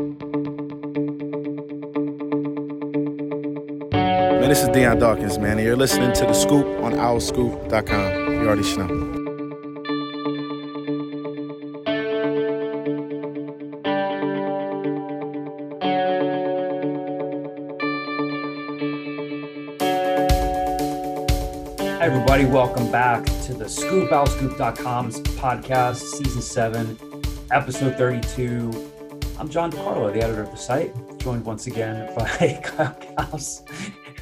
Man, this is Dion Dawkins, man, and you're listening to The Scoop on OwlScoop.com. You already know. Hi, everybody. Welcome back to the Scoop, OwlScoop.com's podcast, season seven, episode 32. I'm John DeCarlo, the editor of the site, joined once again by Kyle Gauss,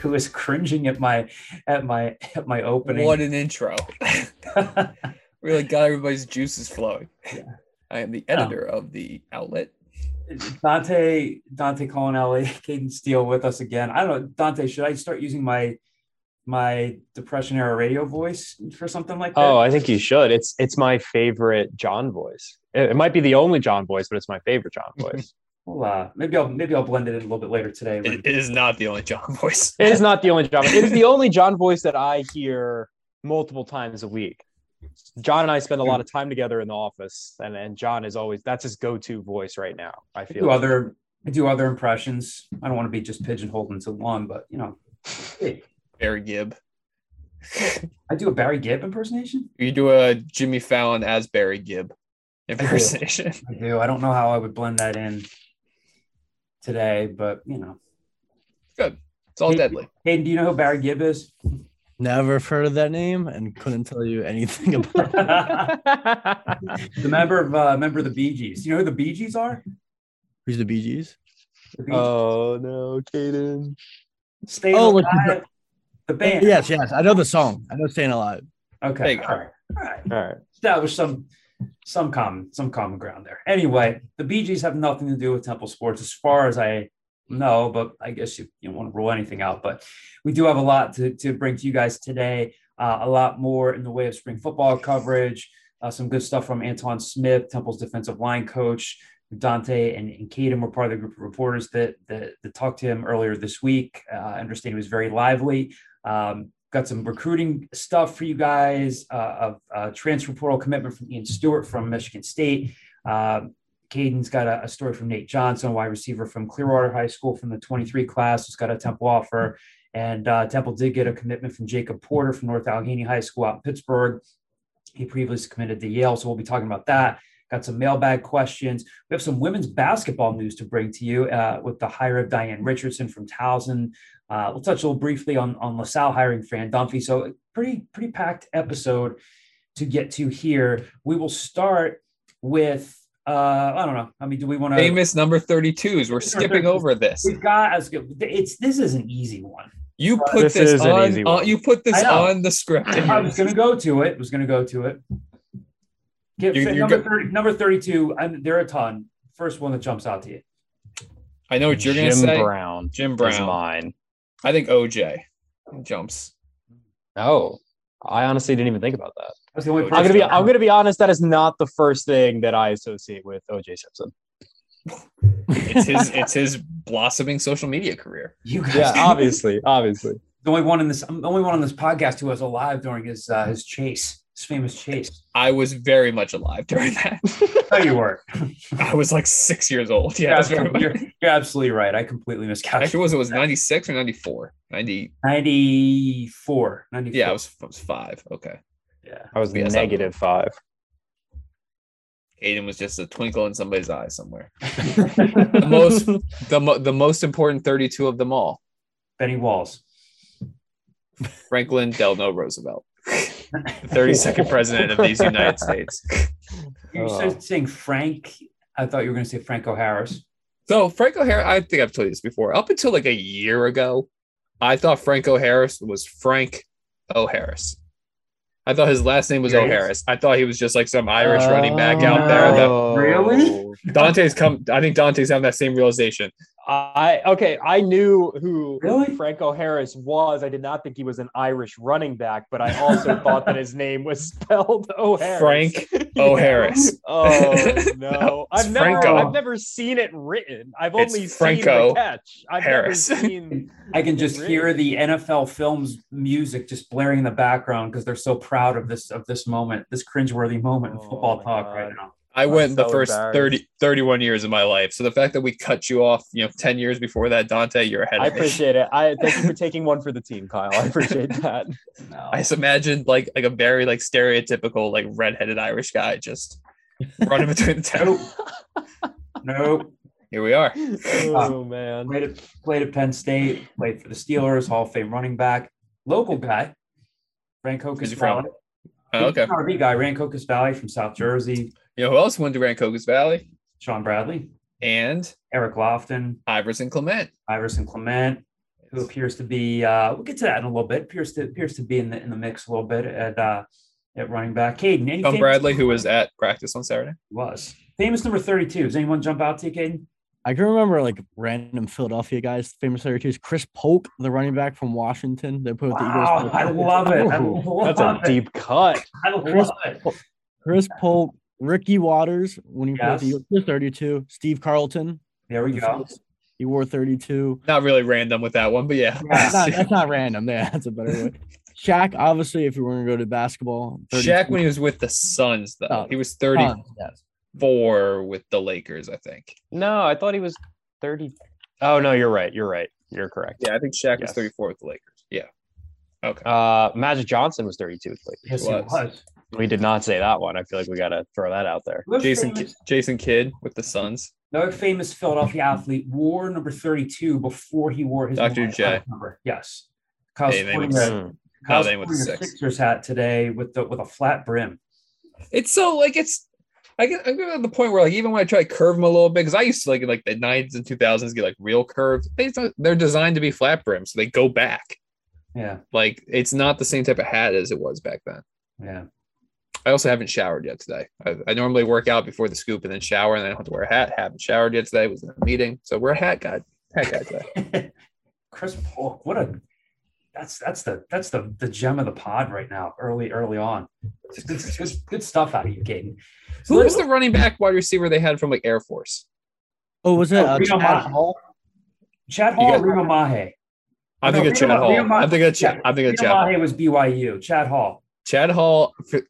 who is cringing at my at my at my opening. What an intro. really got everybody's juices flowing. Yeah. I am the editor of the outlet. Dante Dante Colinelli, Caden Steele with us again. I don't know, Dante, should I start using my my depression era radio voice for something like that? Oh, I think you should. It's it's my favorite John voice. It, it might be the only John voice, but it's my favorite John voice. Well, uh, maybe I'll maybe I'll blend it in a little bit later today. when- It, it is not the only John voice. it is not the only John. It is the only John voice that I hear multiple times a week. John and I spend a lot of time together in the office, and and John is always that's his go-to voice right now. I I feel do other I do other impressions. I don't want to be just pigeonholed into one, but you know, hey, Barry Gibb. I do a Barry Gibb impersonation. You do a Jimmy Fallon as Barry Gibb impersonation. I do. I don't know how I would blend that in today, but you know, Good. It's all Hey, deadly. Hayden, do you know who Barry Gibb is? Never heard of that name and couldn't tell you anything about it. the member of uh, member of the Bee Gees. You know who the Bee Gees are? Who's the Bee Gees? The Bee Gees. oh no, Caden. Stay oh, like alive. The band. Yes, yes. I know the song. I know Staying Alive. There Okay. you go. All right. All right. All right. establish some some common some common ground there. Anyway, the Bee Gees have nothing to do with Temple Sports as far as I know, but I guess you, you don't want to rule anything out. But we do have a lot to, to bring to you guys today. Uh, a lot more in the way of spring football coverage. Uh, some good stuff from Antoine Smith, Temple's defensive line coach. Dante and, and Caden were part of the group of reporters that, that, that talked to him earlier this week. Uh, I understand he was very lively. Um, got some recruiting stuff for you guys uh, of uh, transfer portal commitment from Ian Stewart from Michigan State. Um, Caden's got a, a story from Nate Johnson, wide receiver from Clearwater High School from the 23 class, who's got a Temple offer. And uh, Temple did get a commitment from Jacob Porter from North Allegheny High School out in Pittsburgh. He previously committed to Yale, so we'll be talking about that. Got some mailbag questions. We have some women's basketball news to bring to you uh, with the hire of Diane Richardson from Towson. Uh, we'll touch a little briefly on, on LaSalle hiring Fran Dunphy. So pretty, pretty packed episode to get to here. We will start with, uh, I don't know. I mean, do we want to? Famous number 32s. We're skipping over this. We've got, as good. It's, this is an easy one. You put This this, on, easy on- you put this on the script. I was going to go to it. Was going to go to it. Give, You- you're number, go- 30, number 32. And there are a ton. First one that jumps out to you. I know what you're going to say. Jim say. Brown. Jim is Brown. mine. I think OJ jumps. Oh, I honestly didn't even think about that. That's the only I'm. I'm gonna be I'm gonna be honest. That is not the first thing that I associate with OJ Simpson. It's his it's his blossoming social media career. You guys, Yeah, obviously, obviously. the only one in this. I'm the only one on this podcast who was alive during his uh, his chase, his famous chase. I was very much alive during that. No, you were. I was like six years old. Yeah, Yeah, you're, you're, you're absolutely right. I completely miscalculated. Actually, was it was 96 or 94? 90. 94. 94. Yeah, I was, I was five. Okay. yeah. I was Yes, I- negative five. Aiden was just a twinkle in somebody's eye somewhere. The most the, mo- the most important 32 of them all. Benny Walls. Franklin Delano Roosevelt. The 32nd president of these United States. You Oh. said saying Frank. I thought you were going to say Franco Harris. So Franco Harris, I think I've told you this before. Up until like a year ago, I thought Franco Harris was Frank O'Harris. I thought his last name was Yes. O'Harris. I thought he was just like some Irish oh, running back out there. That Oh. Really? Dante's come. I think Dante's having that same realization. I okay. I knew who Really? Franco Harris was. I did not think he was an Irish running back, but I also thought that his name was spelled O'Harris. Frank Yeah. O'Harris. Oh no! It's I've never, Franco. I've never seen it written. I've It's only Franco seen the catch. I've Harris. never seen. I can just Really? hear the NFL films music just blaring in the background because they're so proud of this of this moment, this cringeworthy moment in Oh football talk God. right now. I I'm went the first embarrassed. 30, 31 years of my life. So the fact that we cut you off, you know, 10 years before that, Dante, you're ahead I of me. appreciate it. I thank you for taking one for the team, Kyle. I appreciate that. No. I just imagined like like a very like stereotypical like redheaded Irish guy just running between the two. Nope. nope. Here we are. Oh uh, man. Played at, played at Penn State, played for the Steelers, Hall of Fame running back, local guy, Franco Where's he from? Casale. Oh, okay. RV guy, Rancocas Valley from South Jersey, You know who else went to Rancocas Valley? Sean Bradley, And Eric Lofton, Iverson Clement. Iverson Clement, who appears to be uh we'll get to that in a little bit. Appears to appears to be in the in the mix a little bit at uh at running back. Caden, any Tom famous- Bradley, who was at practice on Saturday. was famous number 32. Does anyone jump out to you, Caden? I can remember like random Philadelphia guys, famous 32s. Chris Polk, the running back from Washington. They put with the Wow, Eagles. I love it. I love That's a it. deep cut. I love Chris- it. Chris Polk, Ricky Watters when he played the Eagles, 32. Steve Carlton, There we the go. first- he wore 32. Not really random with that one, but yeah. Yeah. That's not, that's not random. Yeah, that's a better way. Shaq, obviously, if you were going to go to basketball, 32 Shaq when he was with the Suns, though. Oh, he was 34 yes. with the Lakers, I think. No, I thought he was 30. Oh no, you're right. You're right. You're correct. Yeah, I think Shaq was 34 with the Lakers. Yeah. Okay. Uh, Magic Johnson was 32 with Lakers. Yes, It it was. was. We did not say that one. I feel like we gotta throw that out there. Another Jason famous, Jason Kidd with the Suns. another famous Philadelphia athlete wore number 32 before he wore his Dr. J. number. Yes. Kyle's Hey, they sporting would- a- Mm. Kyle's they went sporting a six. Sixers hat today with the with a flat brim. It's so like it's I get I get at the point where like even when I try to curve them a little bit because I used to like in like the 90s and 2000s get like real curved. They they're designed to be flat brim, so they go back. Yeah, Like it's not the same type of hat as it was back then. yeah. I also haven't showered yet today. I, I normally work out before the scoop and then shower, and then I don't have to wear a hat. Haven't showered yet today. Was in a meeting, so we're a hat guy. Hat guy today. Chris Polk, what a that's that's the that's the the gem of the pod right now. Early early on, It's good, good, good stuff out of you, Caden. So Who was the running back wide receiver they had from like Air Force? Oh, was it Oh, uh, Chad Mahe. Hall? Chad Hall, got- or Reno Mahe. I'm No, thinking of Chad Ma- Hall. Ma- I'm thinking Chad. yeah, I'm thinking of Reno Chad. Mahe was BYU. Chad Hall. Chad Hall, f-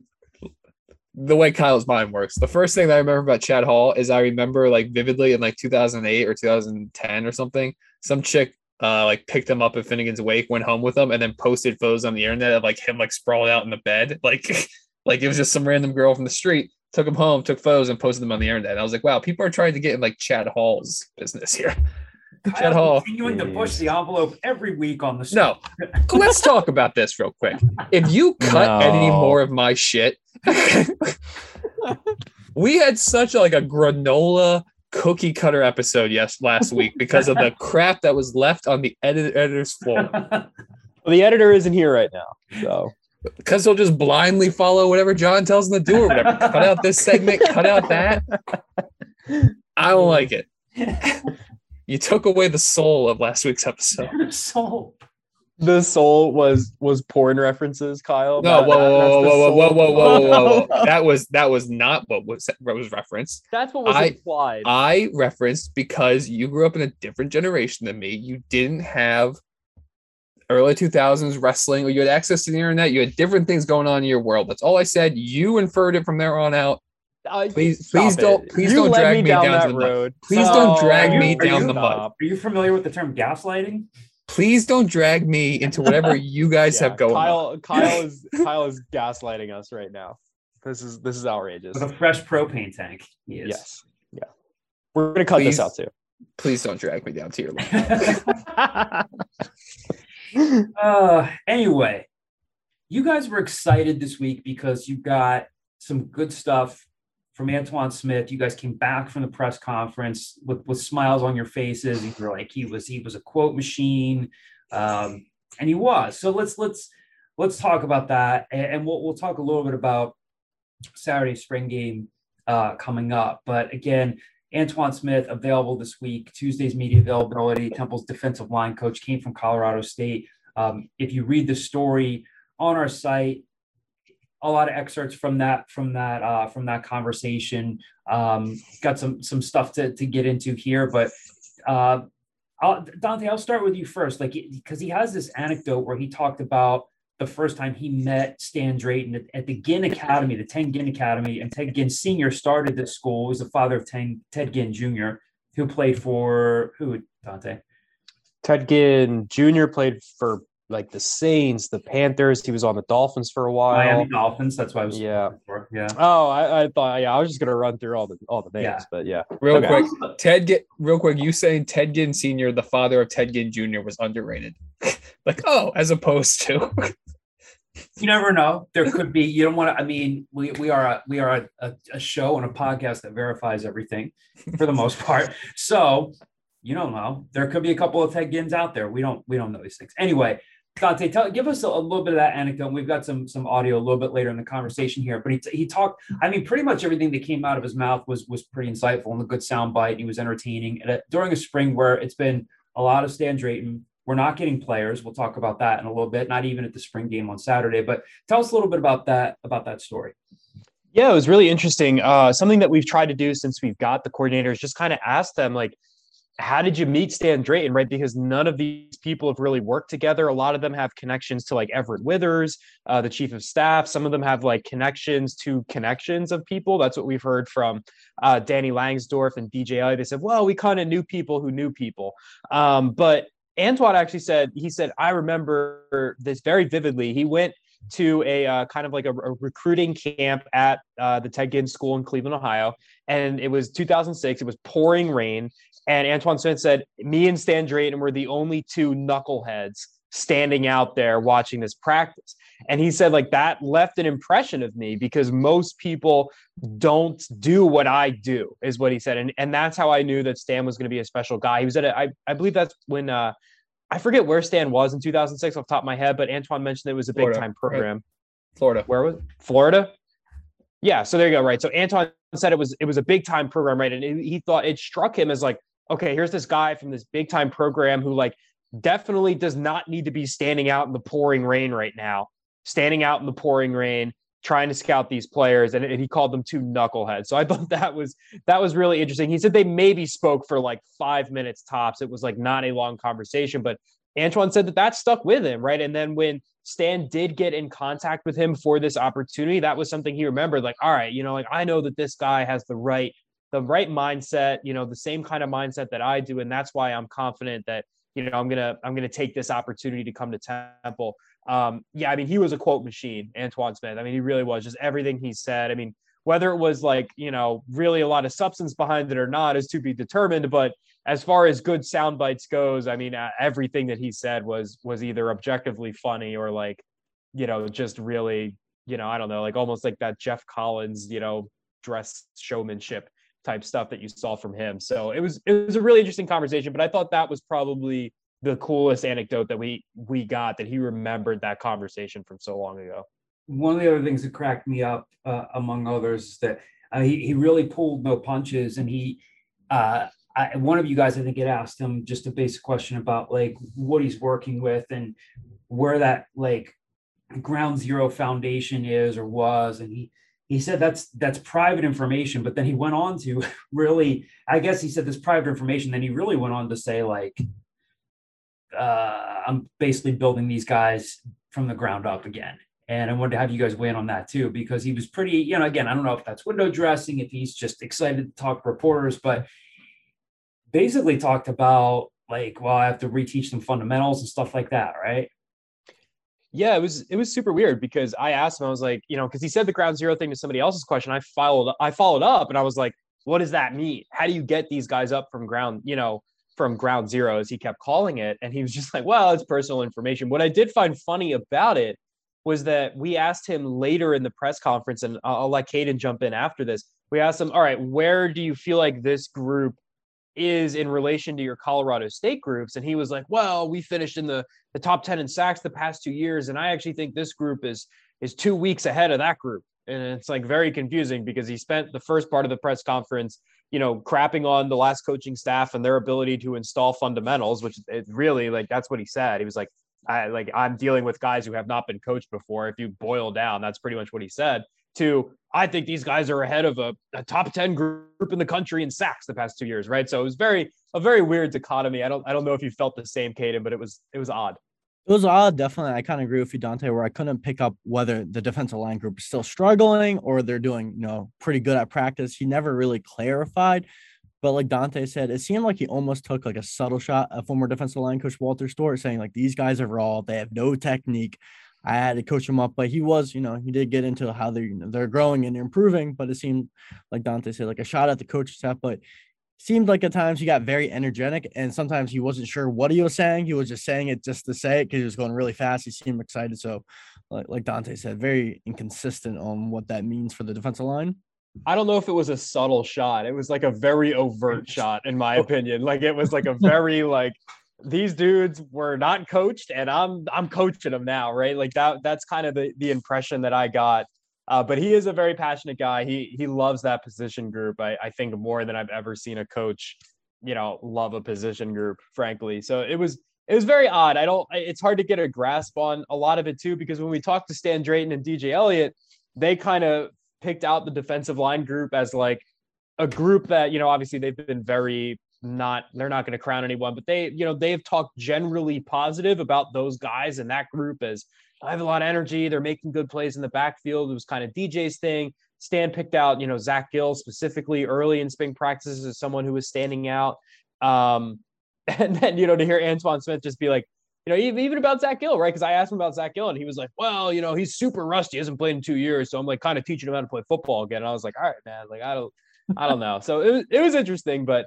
the way Kyle's mind works, the first thing that I remember about Chad Hall is I remember like vividly in like 2008 or 2010 or something, some chick uh like picked him up at Finnegan's Wake, went home with him, and then posted photos on the internet of like him like sprawled out in the bed, like like it was just some random girl from the street. Took him home, took photos, and posted them on the internet. And I was like, wow, people are trying to get in like Chad Hall's business here. Chad Kyle's Hall. continuing to push the envelope every week on the show. No, let's talk about this real quick. If you cut any more of my shit, we had such like a granola cookie cutter episode yes last week because of the crap that was left on the edit- editor's floor. Well, the editor isn't here right now, so Because he'll just blindly follow whatever John tells him to do or whatever. cut out this segment, cut out that. I don't like it. You took away the soul of last week's episode. so the soul was was porn references, Kyle. No, That- whoa, whoa, whoa, whoa, whoa, whoa, whoa, whoa, whoa, whoa. That was that was not what was what was referenced. That's what was I- implied. I referenced because you grew up in a different generation than me. You didn't have early 2000s wrestling, or you had access to the internet. You had different things going on in your world. That's all I said. You inferred it from there on out. I- Please- stop please don't- it. please You don't drag me me down, down to that the mud. road. Please don't drag me down Are you- the mud. Are you familiar with the term gaslighting? Please don't drag me into whatever you guys Yeah, have going on. Kyle, Kyle is Kyle is gaslighting us right now. This is this is outrageous. With a fresh propane tank. He. Yes. Yeah. We're gonna cut Please. this out too. Please don't drag me down to your level. uh, anyway, you guys were excited this week because you got some good stuff from Antoine Smith. You guys came back from the press conference with, with smiles on your faces. You were like he was he was a quote machine, um, and he was. So let's let's let's talk about that, and, we'll we'll talk a little bit about Saturday spring game uh, coming up. But again, Antoine Smith available this week. Tuesday's media availability. Temple's defensive line coach came from Colorado State. Um, if you read the story on our site, a lot of excerpts from that from that uh, from that conversation. Um, got some some stuff to to get into here, but uh, I'll, Dante, I'll start with you first, like because he has this anecdote where he talked about the first time he met Stan Drayton at, at the Ginn Academy, the Ted Ginn Academy, and Ted Ginn Sr. started this school. He was the father of Ted, Ted Ginn Jr., who played for who Dante. Ted Ginn Jr. played for like the Saints, the Panthers. He was on the Dolphins for a while. Miami Dolphins. That's why I was. Yeah. Yeah. Oh, I, I, thought yeah, I was just gonna run through all the all the names, Yeah. but yeah. Real Okay. quick, Ted get real quick. You saying Ted Ginn Sr., the father of Ted Ginn Jr., was underrated? like, oh, as opposed to You never know. There could be. You don't want to. I mean, we we are a, we are a, a, a show and a podcast that verifies everything for the most part. So you don't know. There could be a couple of Ted Ginns out there. We don't we don't know these things. Anyway, Dante, tell give us a, a little bit of that anecdote. We've got some some audio a little bit later in the conversation here, but he, he talked. I mean, pretty much everything that came out of his mouth was was pretty insightful and a good sound bite. He was entertaining and uh, during a spring where it's been a lot of Stan Drayton. We're not getting players. We'll talk about that in a little bit. Not even at the spring game on Saturday, but tell us a little bit about that about that story. Yeah, it was really interesting. Uh, something that we've tried to do since we've got the coordinators, just kind of ask them like, how did you meet Stan Drayton, right? Because none of these people have really worked together. A lot of them have connections to like Everett Withers, uh, the chief of staff. Some of them have like connections to connections of people. That's what we've heard from uh, Danny Langsdorf and DJI. They said, well, we kind of knew people who knew people. Um, but Antoine actually said, he said, I remember this very vividly. He went to a uh, kind of like a, a recruiting camp at uh, the Ted Ginn School in Cleveland, Ohio. And it was 2006. It was pouring rain. And Antoine Smith said, Me and Stan Drayton were the only two knuckleheads standing out there watching this practice. And he said, like, that left an impression of me because most people don't do what I do, is what he said. And, and that's how I knew that Stan was going to be a special guy. He was at, a, I, I believe that's when, uh, I forget where Stan was in 2006 off the top of my head, but Antoine mentioned it was a big Florida, time right? program. Florida. Where was it? Florida? Yeah, so there you go. Right. So Antoine said it was it was a big time program, right? And he thought it struck him as like, okay, here's this guy from this big time program who like definitely does not need to be standing out in the pouring rain right now, standing out in the pouring rain, trying to scout these players, and, he called them two knuckleheads. So I thought that was that was really interesting. He said they maybe spoke for like five minutes tops. It was like not a long conversation, but Antoine said that that stuck with him, right? And then when Stan did get in contact with him for this opportunity, that was something he remembered. Like, all right, you know, like I know that this guy has the right, the right mindset, you know, the same kind of mindset that I do, and that's why I'm confident that you know I'm gonna I'm gonna take this opportunity to come to Temple. Um, yeah, I mean, he was a quote machine, Antoine Smith. I mean, he really was. Just everything he said. I mean, whether it was like you know really a lot of substance behind it or not is to be determined, but as far as good sound bites goes, I mean, uh, everything that he said was was either objectively funny or like, you know, just really, you know, I don't know, like almost like that Jeff Collins, you know, dress showmanship type stuff that you saw from him. So it was it was a really interesting conversation, but I thought that was probably the coolest anecdote that we we got that he remembered that conversation from so long ago. one of the other things that cracked me up, uh, among others, is that uh, he, he really pulled no punches. And he, uh, I, one of you guys, I think, had asked him just a basic question about like what he's working with and where that like ground zero foundation is or was. And he, he said that's that's private information, but then he went on to really, I guess he said this private information. Then he really went on to say like, uh, I'm basically building these guys from the ground up again. And I wanted to have you guys weigh in on that too, because he was pretty, you know, again, I don't know if that's window dressing, if he's just excited to talk to reporters, but basically talked about like, well, I have to reteach them fundamentals and stuff like that, right? Yeah, it was it was super weird because I asked him, I was like, you know, because he said the ground zero thing to somebody else's question. I followed I followed up and I was like, what does that mean? How do you get these guys up from ground, you know, from ground zero, as he kept calling it? And he was just like, well, it's personal information. What I did find funny about it was that we asked him later in the press conference, and I'll, I'll let Caden jump in after this. We asked him, all right, where do you feel like this group is in relation to your Colorado State groups? And he was like, well, we finished in the the top 10 in sacks the past two years. And I actually think this group is is two weeks ahead of that group. And it's like very confusing because he spent the first part of the press conference, you know, crapping on the last coaching staff and their ability to install fundamentals, which it really like that's what he said. He was like, I like I'm dealing with guys who have not been coached before. If you boil down, that's pretty much what he said. To I think these guys are ahead of a, a top 10 group in the country in sacks the past two years, right? So it was very a very weird dichotomy. I don't I don't know if you felt the same, Caden, but it was it was odd. It was odd, definitely. I kind of agree with you, Dante, where I couldn't pick up whether the defensive line group is still struggling or they're doing, you know, pretty good at practice. He never really clarified. But like Dante said, it seemed like he almost took like a subtle shot at former defensive line coach Walter Stewart, saying like these guys are raw, they have no technique. I had to coach him up, but he was, you know, he did get into how they're you know, they're growing and improving. But it seemed like Dante said, like a shot at the coach staff. But seemed like at times he got very energetic and sometimes he wasn't sure what he was saying. He was just saying it just to say it because he was going really fast. He seemed excited. So, like, like Dante said, very inconsistent on what that means for the defensive line. I don't know if it was a subtle shot. It was like a very overt shot, in my oh. opinion. Like it was like a very like these dudes were not coached, and I'm I'm coaching them now, right? Like that. That's kind of the the impression that I got uh, but he is a very passionate guy. He he loves that position group. I, I think more than I've ever seen a coach, you know, love a position group. Frankly, so it was it was very odd. I don't. It's hard to get a grasp on a lot of it too because when we talked to Stan Drayton and DJ Eliot, they kind of picked out the defensive line group as like a group that you know obviously they've been very not they're not going to crown anyone but they you know they've talked generally positive about those guys in that group as I have a lot of energy. They're making good plays in the backfield. It was kind of DJ's thing. Stan picked out, you know, Zach Gill specifically early in spring practices as someone who was standing out. Um, and then, you know, to hear antoine Smith just be like, you know, even, about Zach Gill, right? Because I asked him about Zach Gill and he was like, well, you know, he's super rusty. Hasn't played in two years. So I'm like kind of teaching him how to play football again. And I was like, all right, man, like, I don't, I don't know. So it was, it was interesting, but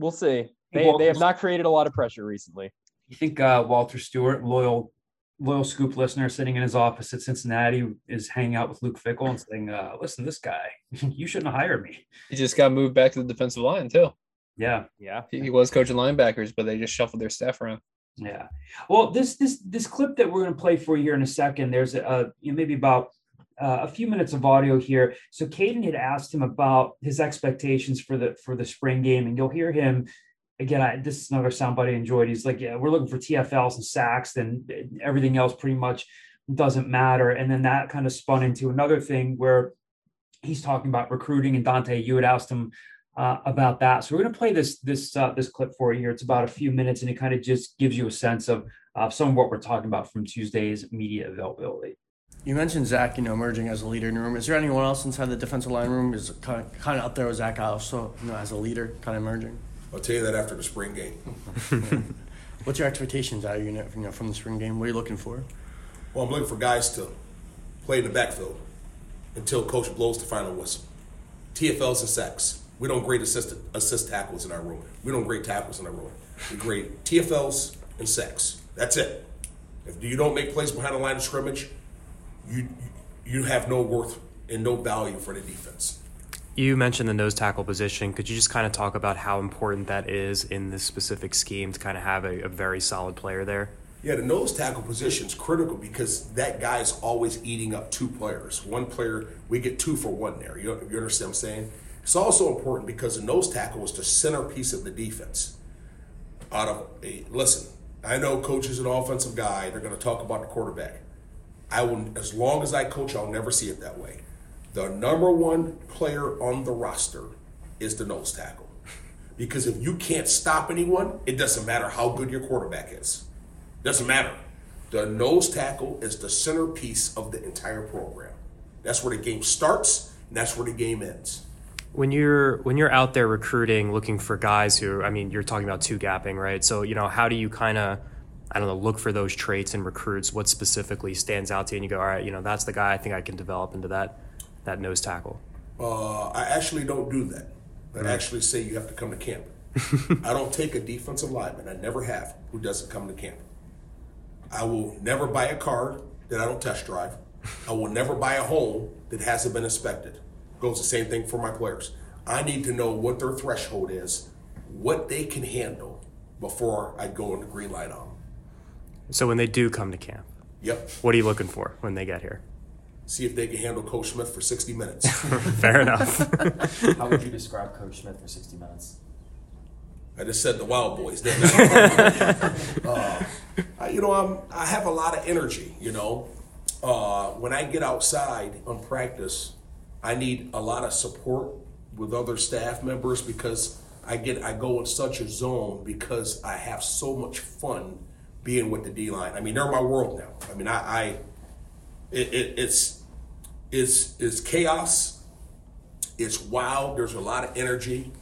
we'll see. They, they have not created a lot of pressure recently. You think uh, Walter Stewart, loyal loyal scoop listener sitting in his office at Cincinnati is hanging out with Luke Fickell and saying, uh, listen, this guy, you shouldn't have hired me. He just got moved back to the defensive line too. Yeah. Yeah. He, he was coaching linebackers, but they just shuffled their staff around. Yeah. Well, this this this clip that we're going to play for you here in a second, there's a you know, maybe about uh, a few minutes of audio here. So Caden had asked him about his expectations for the for the spring game, and you'll hear him again, I, this is another soundbite I enjoyed. He's like, yeah, we're looking for TFLs and sacks, then everything else pretty much doesn't matter. And then that kind of spun into another thing where he's talking about recruiting. And Dante, you had asked him uh, about that. So we're going to play this this uh, this clip for you here. It's about a few minutes, and it kind of just gives you a sense of uh, some of what we're talking about from Tuesday's media availability. You mentioned Zach, you know, emerging as a leader in the room. Is there anyone else inside the defensive line room is kind of, kind of up there with Zach also, you know, as a leader, kind of emerging? I'll tell you that after the spring game. What's your expectations out of you know, from the spring game? What are you looking for? Well, I'm looking for guys to play in the backfield until coach blows the final whistle. TFLs and sacks. We don't grade assist, assist tackles in our room. We don't grade tackles in our room. We grade TFLs and sacks. That's it. If you don't make plays behind the line of scrimmage, you you have no worth and no value for the defense. You mentioned the nose tackle position. Could you just kind of talk about how important that is in this specific scheme to kind of have a, a very solid player there? Yeah, the nose tackle position is critical because that guy is always eating up two players. One player, we get two for one there. You, you understand what I'm saying? It's also important because the nose tackle is the centerpiece of the defense. Out of a listen, I know coach is an offensive guy. They're going to talk about the quarterback. I will, as long as I coach, I'll never see it that way. The number one player on the roster is the nose tackle. Because if you can't stop anyone, it doesn't matter how good your quarterback is. Doesn't matter. The nose tackle is the centerpiece of the entire program. That's where the game starts, and that's where the game ends. When you're when you're out there recruiting, looking for guys who, I mean, you're talking about two gapping, right? So you know, how do you kind of, I don't know, look for those traits in recruits? What specifically stands out to you, and you go, all right, you know, that's the guy I think I can develop into that that nose tackle? Uh, I actually don't do that. I mm-hmm. actually say you have to come to camp. I don't take a defensive lineman, I never have, who doesn't come to camp. I will never buy a car that I don't test drive. I will never buy a home that hasn't been inspected. Goes the same thing for my players. I need to know what their threshold is, what they can handle before I go in the green light on. So when they do come to camp, yep. What are you looking for when they get here? see if they can handle Coach Smith for 60 minutes. Fair enough. How would you describe Coach Smith for 60 minutes? I just said the Wild Boys. uh, I, you know, I'm, I have a lot of energy. You know, uh, when I get outside on practice, I need a lot of support with other staff members because I get I go in such a zone because I have so much fun being with the D line. I mean, they're my world now. I mean, I, I it, it, it's it's it's chaos. It's wild. There's a lot of energy,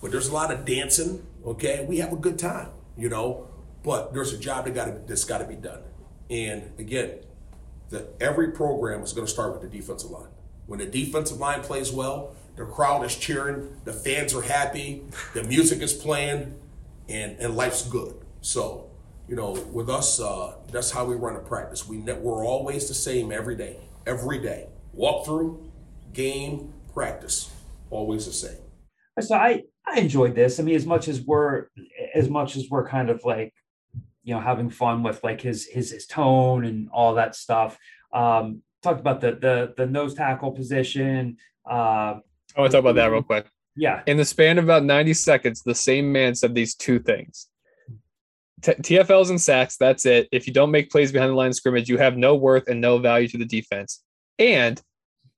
but there's a lot of dancing. Okay, we have a good time, you know. But there's a job that got that's got to be done. And again, the every program is going to start with the defensive line. When the defensive line plays well, the crowd is cheering, the fans are happy, the music is playing, and and life's good. So, you know, with us, uh, that's how we run a practice. We we're always the same every day, every day. Walk through, game, practice, always the same. So I I enjoyed this. I mean, as much as we're as much as we're kind of like you know having fun with like his his his tone and all that stuff. Um, talked about the the the nose tackle position. Uh, I want to talk about that real quick. yeah, In the span of about 90 seconds, the same man said these two things. T- TFLs and sacks, that's it. If you don't make plays behind the line of scrimmage, you have no worth and no value to the defense. And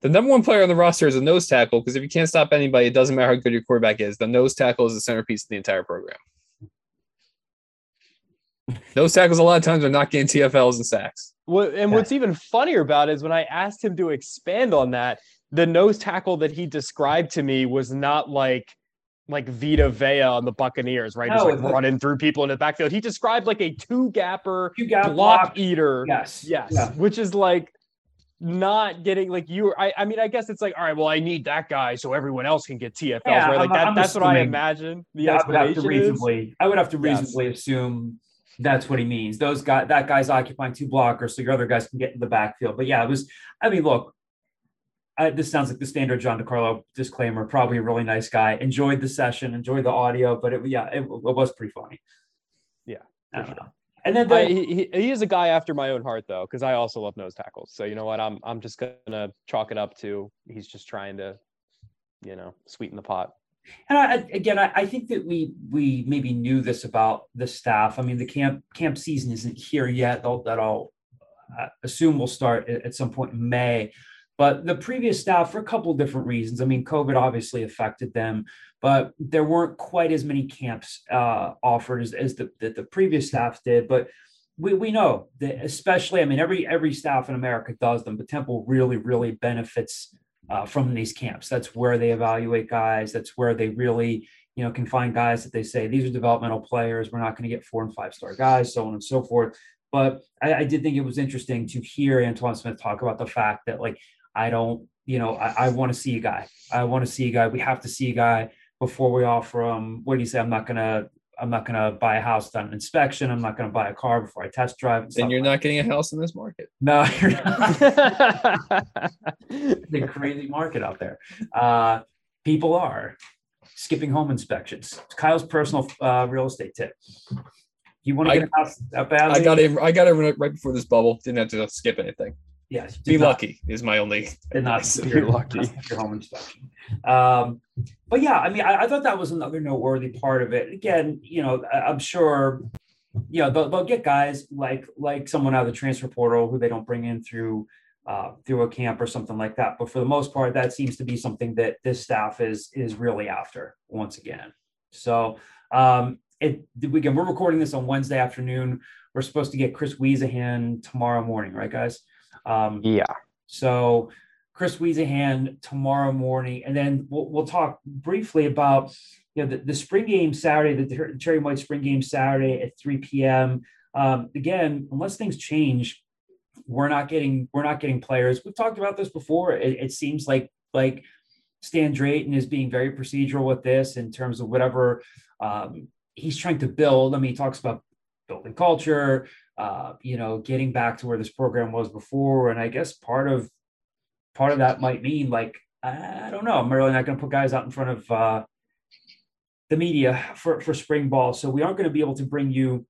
the number one player on the roster is a nose tackle because if you can't stop anybody, it doesn't matter how good your quarterback is. The nose tackle is the centerpiece of the entire program. Nose tackles a lot of times are not getting TFLs and sacks. What, and what's even funnier about it is when I asked him to expand on that, the nose tackle that he described to me was not like like Vita Vea on the Buccaneers, right? Just No, like running through people in the backfield. He described like a two gapper got block eater. Yes, Yes. Yeah. Which is like not getting like you I, I mean, I guess it's like, all right, well, I need that guy so everyone else can get TFLs, Yeah, right? Like I'm- that, I'm that's what I imagine the Yeah, I would have to explanation is. reasonably. I would have to Yes. reasonably assume that's what he means. Those guy, that guy's occupying two blockers, so your other guys can get in the backfield. But yeah, it was. I mean, look, I, this sounds like the standard John DeCarlo disclaimer. Probably a really nice guy. Enjoyed the session, enjoyed the audio, but it yeah, it, it was pretty funny. Yeah, I don't know. And then the, I, he, he- is a guy after my own heart though, because I also love nose tackles. So you know what? I'm I'm just gonna chalk it up to he's just trying to, you know, sweeten the pot. And I, again, I, I think that we we maybe knew this about the staff. I mean, the camp camp season isn't here yet. That I'll uh, assume will start at some point in May. But the previous staff, for a couple of different reasons. I mean, COVID obviously affected them, but there weren't quite as many camps uh, offered as, as the that the previous staff did. But we, we know that especially, I mean, every every staff in America does them, but Temple really, really benefits uh, from these camps. That's where they evaluate guys. That's where they really, you know, can find guys that they say these are developmental players. We're not going to get four and five star guys, so on and so forth. But I, I did think it was interesting to hear Antoine Smith talk about the fact that, like, I don't, you know, I, I want to see a guy. I want to see a guy. We have to see a guy before we offer him. What do you say? I'm not gonna. I'm not gonna buy a house done an inspection. I'm not gonna buy a car before I test drive. and Then you're like not getting a house in this market. no, you're not. the crazy market out there. Uh, people are skipping home inspections. Kyle's personal uh, real estate tip. You want to I- get a house that badly? I got it. I got right right before this bubble. Didn't have to skip anything. Yes. Be not- lucky is my only. Did not skip lucky. not your home inspection. Um, but yeah, I mean, I, I thought that was another noteworthy part of it. Again, you know, I, I'm sure, you know, they'll, they'll get guys like like someone out of the transfer portal who they don't bring in through uh, through a camp or something like that. But for the most part, that seems to be something that this staff is is really after once again. So um, it again, we're recording this on Wednesday afternoon. We're supposed to get Chris Wiesehan tomorrow morning, right, guys? Um, yeah. so Chris Wiesehan tomorrow morning, and then we'll, we'll talk briefly about you know the, the spring game Saturday, the Ter- Cherry White spring game Saturday at 3 p.m. Um, again, unless things change, we're not getting we're not getting players. We've talked about this before. It, it seems like like Stan Drayton is being very procedural with this in terms of whatever um, he's trying to build. I mean, he talks about building culture, uh, you know, getting back to where this program was before. And I guess part of part of that might mean like, I don't know, I'm really not going to put guys out in front of uh, the media for, for spring ball. So we aren't going to be able to bring you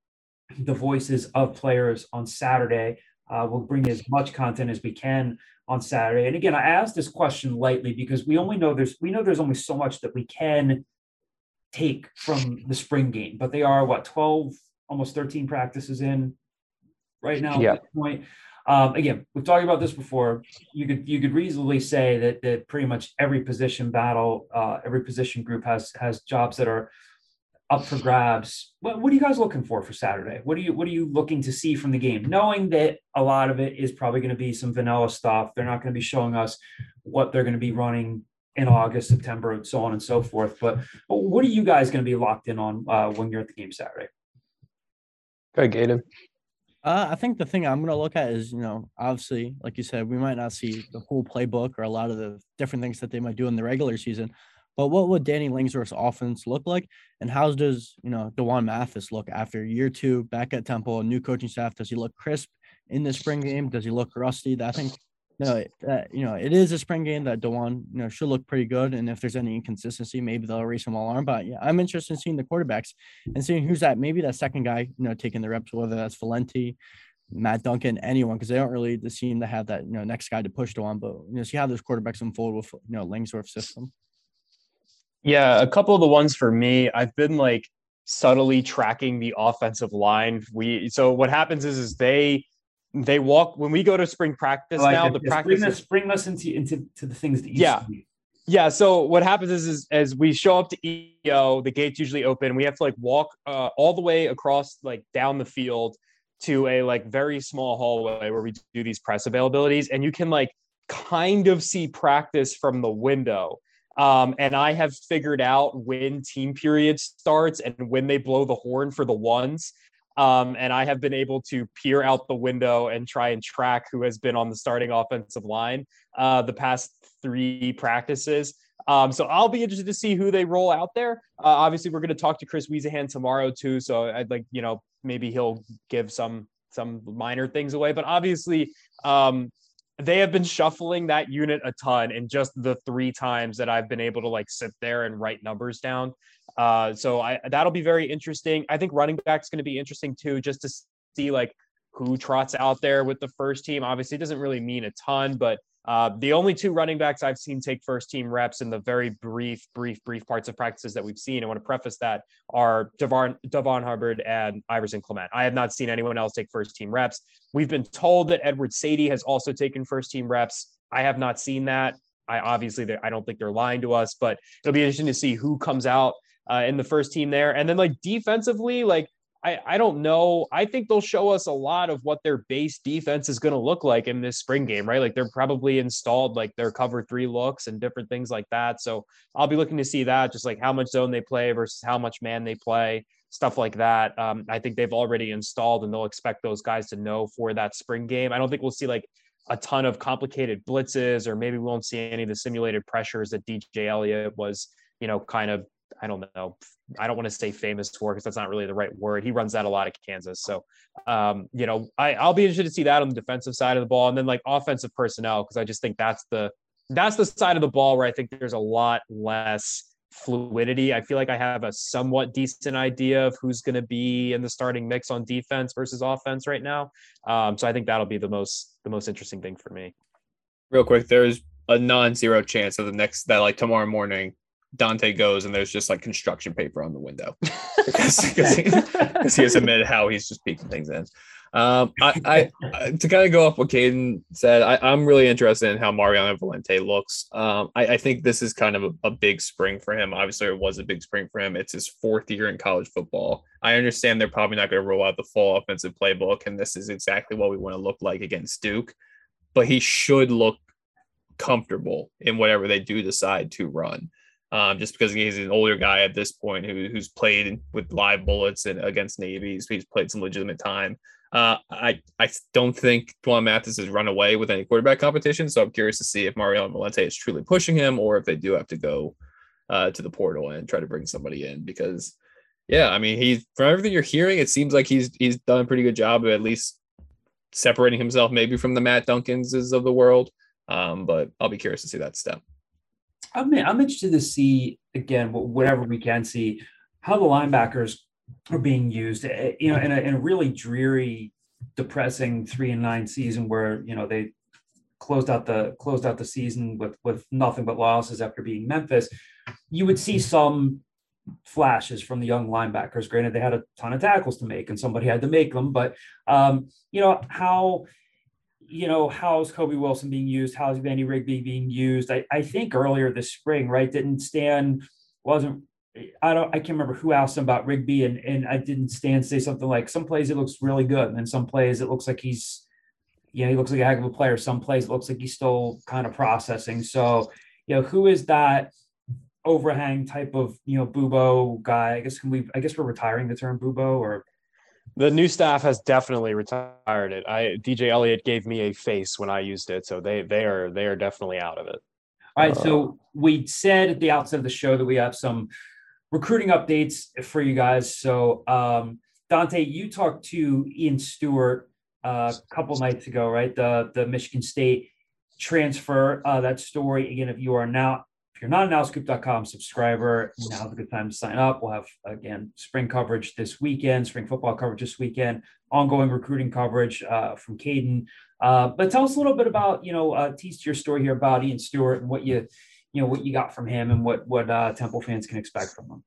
the voices of players on Saturday. Uh, we'll bring as much content as we can on Saturday. And again, I asked this question lightly because we only know there's we know there's only so much that we can take from the spring game, but they are what 12, almost 13 practices in right now Yeah. at this point. Um, again, we've talked about this before. You could you could reasonably say that that pretty much every position battle, uh, every position group has has jobs that are up for grabs. What, what are you guys looking for for Saturday? What are you what are you looking to see from the game? Knowing that a lot of it is probably going to be some vanilla stuff. They're not going to be showing us what they're going to be running in August, September, and so on and so forth. But but what are you guys going to be locked in on uh, when you're at the game Saturday? Go Gaten. Uh, I think the thing I'm going to look at is, you know, obviously, like you said, we might not see the whole playbook or a lot of the different things that they might do in the regular season, but what would Danny Langsdorf's offense look like? And how does, you know, D'Wan Mathis look after year two back at Temple, a new coaching staff? Does he look crisp in the spring game? Does he look rusty? I think, no, that, you know, it is a spring game that D'Wan, you know, should look pretty good. And if there's any inconsistency, maybe they'll raise some alarm. But yeah, I'm interested in seeing the quarterbacks and seeing who's that, maybe that second guy, you know, taking the reps, whether that's Valenti, Matt Duncan, anyone, because they don't really seem to have that, you know, next guy to push on, but you know, see how those quarterbacks unfold with, you know, Langsdorf system. Yeah, a couple of the ones for me, I've been like subtly tracking the offensive line. We so what happens is is they they walk when we go to spring practice Like, now. The just practice bring is- us, bring us into into to the things that you Yeah. see. Yeah. So what happens is, is as we show up to EO, the gates usually open. We have to like walk uh, all the way across, like down the field to a like very small hallway where we do these press availabilities, and you can like kind of see practice from the window. Um, and I have figured out when team period starts and when they blow the horn for the ones. Um, and I have been able to peer out the window and try and track who has been on the starting offensive line uh, the past three practices. Um, so I'll be interested to see who they roll out there. Uh, obviously, we're going to talk to Chris Wiesehan tomorrow too. So I'd like, you know, maybe he'll give some some minor things away. But obviously, um, they have been shuffling that unit a ton in just the three times that I've been able to like sit there and write numbers down. Uh, so I that'll be very interesting. I think running back's going to be interesting too, just to see like who trots out there with the first team. Obviously, it doesn't really mean a ton, but uh, the only two running backs I've seen take first team reps in the very brief, brief, brief parts of practices that we've seen, I want to preface that are Devon, Devon Hubbard and Iverson Clement. I have not seen anyone else take first team reps. We've been told that Edward Saydee has also taken first team reps. I have not seen that. I obviously, I don't think they're lying to us, but it'll be interesting to see who comes out uh, in the first team there. And then like defensively, like I, I don't know. I think they'll show us a lot of what their base defense is going to look like in this spring game, right? Like they're probably installed like their cover three looks and different things like that. So I'll be looking to see that, just like how much zone they play versus how much man they play, stuff like that. Um, I think they've already installed and they'll expect those guys to know for that spring game. I don't think we'll see like a ton of complicated blitzes, or maybe we won't see any of the simulated pressures that DJ Eliot was, you know, kind of I don't know. I don't want to say famous for because that's not really the right word. He runs that a lot of Kansas. So, um, you know, I, I'll be interested to see that on the defensive side of the ball, and then like offensive personnel because I just think that's the that's the side of the ball where I think there's a lot less fluidity. I feel like I have a somewhat decent idea of who's going to be in the starting mix on defense versus offense right now. Um, so I think that'll be the most the most interesting thing for me. Real quick, there's a non-zero chance that the next that like tomorrow morning Dante goes and there's just like construction paper on the window because, he, he has admitted how he's just peeking things in. Um, I, I, I to kind of go off what Caden said, I, I'm really interested in how Mariano Valente looks. Um, I, I think this is kind of a, a big spring for him. Obviously, it was a big spring for him. It's his fourth year in college football. I understand they're probably not going to roll out the full offensive playbook, and this is exactly what we want to look like against Duke. But he should look comfortable in whatever they do decide to run um, just because he's an older guy at this point who, who's played with live bullets and against navies. He's played some legitimate time. Uh, I I don't think D'Wan Mathis has run away with any quarterback competition, so I'm curious to see if Mariano Valente is truly pushing him or if they do have to go uh, to the portal and try to bring somebody in. Because, yeah, I mean, he's from everything you're hearing, it seems like he's he's done a pretty good job of at least separating himself maybe from the Matt Duncanses of the world. Um, but I'll be curious to see that step. I'm I'm interested to see again whatever we can see how the linebackers are being used. eh, You know, in a, in a really dreary, depressing three and nine season where you know they closed out the closed out the season with with nothing but losses after being Memphis. You would see some flashes from the young linebackers. Granted, they had a ton of tackles to make, and somebody had to make them. But um, you know how you know, how's Kobe Wilson being used? How's Vandy Rigby being used? I, I think earlier this spring, right? Didn't Stan wasn't I don't I can't remember who asked him about Rigby and and I didn't stand say something like some plays it looks really good and then some plays it looks like he's you know he looks like a heck of a player some plays it looks like he's still kind of processing so you know who is that overhang type of you know bubo guy I guess can we I guess we're retiring the term bubo or The new staff has definitely retired it. I DJ Eliot gave me a face when I used it, so they they are they are definitely out of it. All right, so we said at the outset of the show that we have some recruiting updates for you guys. So um, Dante, you talked to Ian Stewart uh, a couple nights ago, right? The the Michigan State transfer. Uh, that story again. If you are now if you're not an owlscoop.com subscriber, now's a good time to sign up. We'll have again spring coverage this weekend, spring football coverage this weekend, ongoing recruiting coverage uh, from Caden. Uh, but tell us a little bit about you know uh, tease your story here about Ian Stewart and what you you know what you got from him and what what uh, Temple fans can expect from him.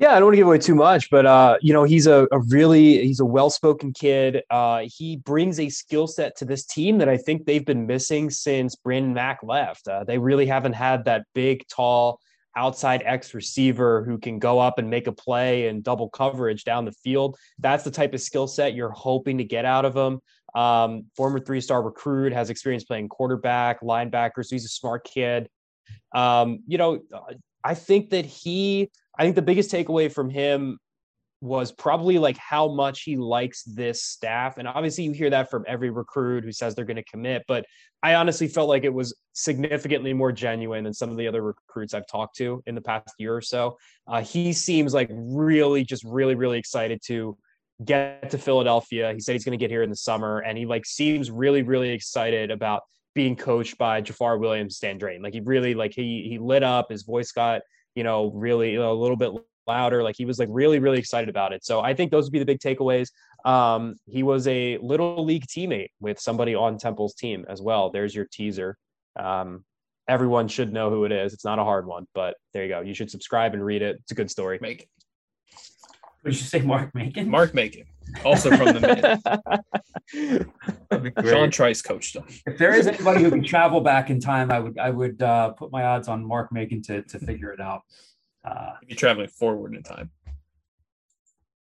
Yeah, I don't want to give away too much, but uh, you know, he's a, a really he's a well-spoken kid. Uh, he brings a skill set to this team that I think they've been missing since Brandon Mack left. Uh, they really haven't had that big, tall outside X receiver who can go up and make a play and double coverage down the field. That's the type of skill set you're hoping to get out of him. Um, former three-star recruit, has experience playing quarterback, linebacker, so he's a smart kid. Um, you know, I think that he, I think the biggest takeaway from him was probably like how much he likes this staff. And obviously, you hear that from every recruit who says they're going to commit. But I honestly felt like it was significantly more genuine than some of the other recruits I've talked to in the past year or so. Uh, he seems like really, just really, really excited to get to Philadelphia. He said he's going to get here in the summer, and he like seems really, really excited about being coached by Jafar Williams Stan Drayton. Like he really like he he lit up. His voice got you know really you know, a little bit louder. Like he was like really really excited about it. So I think those would be the big takeaways. Um, he was a little league teammate with somebody on Temple's team as well. There's your teaser. Um, everyone should know who it is. It's not a hard one, but there you go. You should subscribe and read it. It's a good story. Macon. What did you say, Mark Macon? Mark Macon, also from the Mid. That'd be great. Sean Trice coached him. If there is anybody who can travel back in time, I would I would uh, put my odds on Mark Macon to to figure it out. Uh, If you're traveling forward in time,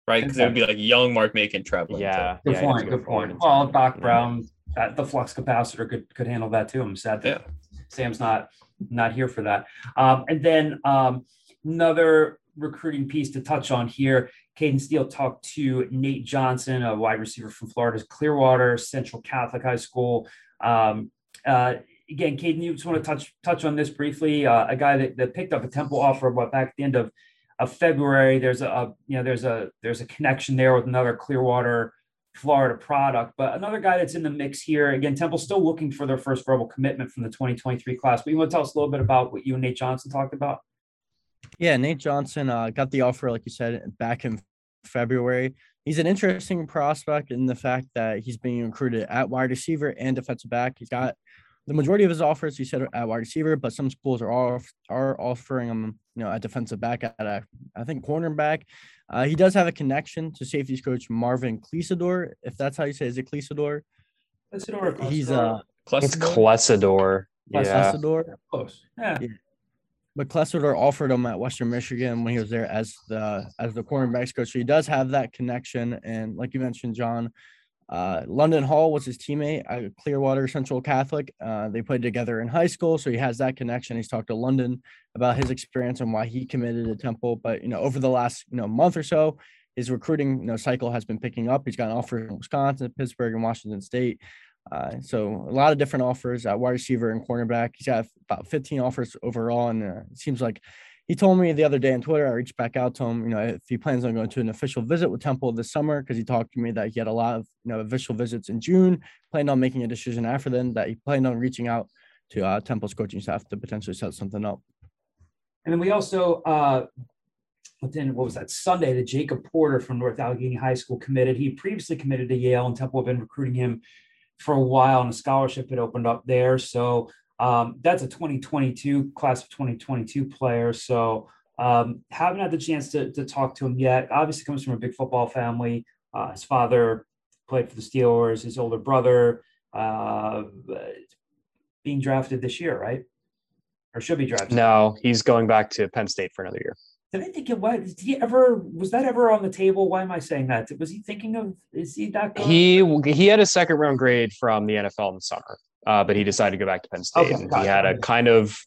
right? Because it would be like young Mark Macon traveling. Yeah. good yeah, point. Good point. in Well. Doc Yeah. Brown, uh, the flux capacitor could could handle that too. I'm sad that Sam's not not here for that. Um, and then um, another recruiting piece to touch on here. Caden Steele talked to Nate Johnson, a wide receiver from Florida's Clearwater Central Catholic High School. Um, uh, again, Caden, you just want to touch touch on this briefly. Uh, a guy that, that picked up a Temple offer, what back at the end of of February. There's a, a you know there's a there's a connection there with another Clearwater Florida product, but another guy that's in the mix here. Again, Temple's still looking for their first verbal commitment from the 2023 class. But you want to tell us a little bit about what you and Nate Johnson talked about? Yeah, Nate Johnson uh, got the offer, like you said, back in February. He's an interesting prospect in the fact that he's being recruited at wide receiver and defensive back. He's got the majority of his offers, he said, at wide receiver, but some schools are off, are offering him, you know, at defensive back at a, I think cornerback. Uh, he does have a connection to safeties coach Marvin Cleasador, if that's how you say, it. is it Cleasador? He's uh, It's Clessidor? Clessidor. Yeah. Cleasador. close. Yeah. But Clesidor offered him at Western Michigan when he was there as the as the cornerbacks coach. So he does have that connection. And like you mentioned, John, uh, London Hall was his teammate at Clearwater Central Catholic. Uh, they played together in high school, so he has that connection. He's talked to London about his experience and why he committed to Temple. But you know, over the last you know month or so, his recruiting you know cycle has been picking up. He's gotten offers from Wisconsin, Pittsburgh, and Washington State. Uh, so a lot of different offers at wide receiver and cornerback. He's got about 15 offers overall, and uh, it seems like he told me the other day on Twitter. I reached back out to him, you know, if he plans on going to an official visit with Temple this summer, because he talked to me that he had a lot of you know official visits in June. Planned on making a decision after then. That he planned on reaching out to uh, Temple's coaching staff to potentially set something up. And then we also, uh, then what was that Sunday? that Jacob Porter from North Allegheny High School committed. He previously committed to Yale, and Temple have been recruiting him for a while, and a scholarship had opened up there. So um, that's a 2022 class of 2022 player. So um, haven't had the chance to, to talk to him yet. Obviously, comes from a big football family. Uh, his father played for the Steelers. His older brother uh, being drafted this year, right? Or should be drafted. No, he's going back to Penn State for another year. Did I think it was? Did he ever? Was that ever on the table? Why am I saying that? Was he thinking of? Is he that? Good? He he had a second round grade from the NFL in the summer, uh, but he decided to go back to Penn State. Okay, he had a kind of,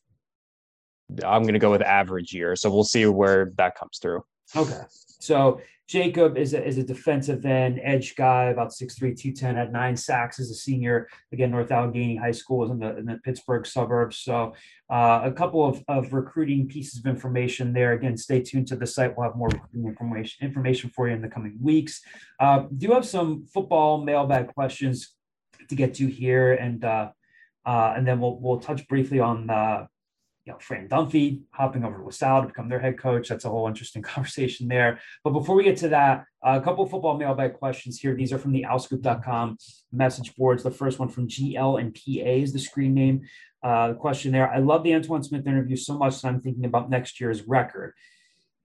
I'm going to go with average year, so we'll see where that comes through. Okay. So Jacob is a, is a defensive end, edge guy, about 6'3, 210, had nine sacks as a senior. Again, North Allegheny High School is in the, in the Pittsburgh suburbs. So uh, a couple of, of recruiting pieces of information there. Again, stay tuned to the site. We'll have more information, information for you in the coming weeks. Uh, do have some football mailbag questions to get to here. And uh, uh, and then we'll, we'll touch briefly on uh, you know, Fran Dunphy hopping over to LaSalle to become their head coach. That's a whole interesting conversation there. But before we get to that, a couple of football mailbag questions here. These are from the owlscoop.com message boards. The first one from GL and PA is the screen name. Uh, question there. I love the Antoine Smith interview so much that I'm thinking about next year's record.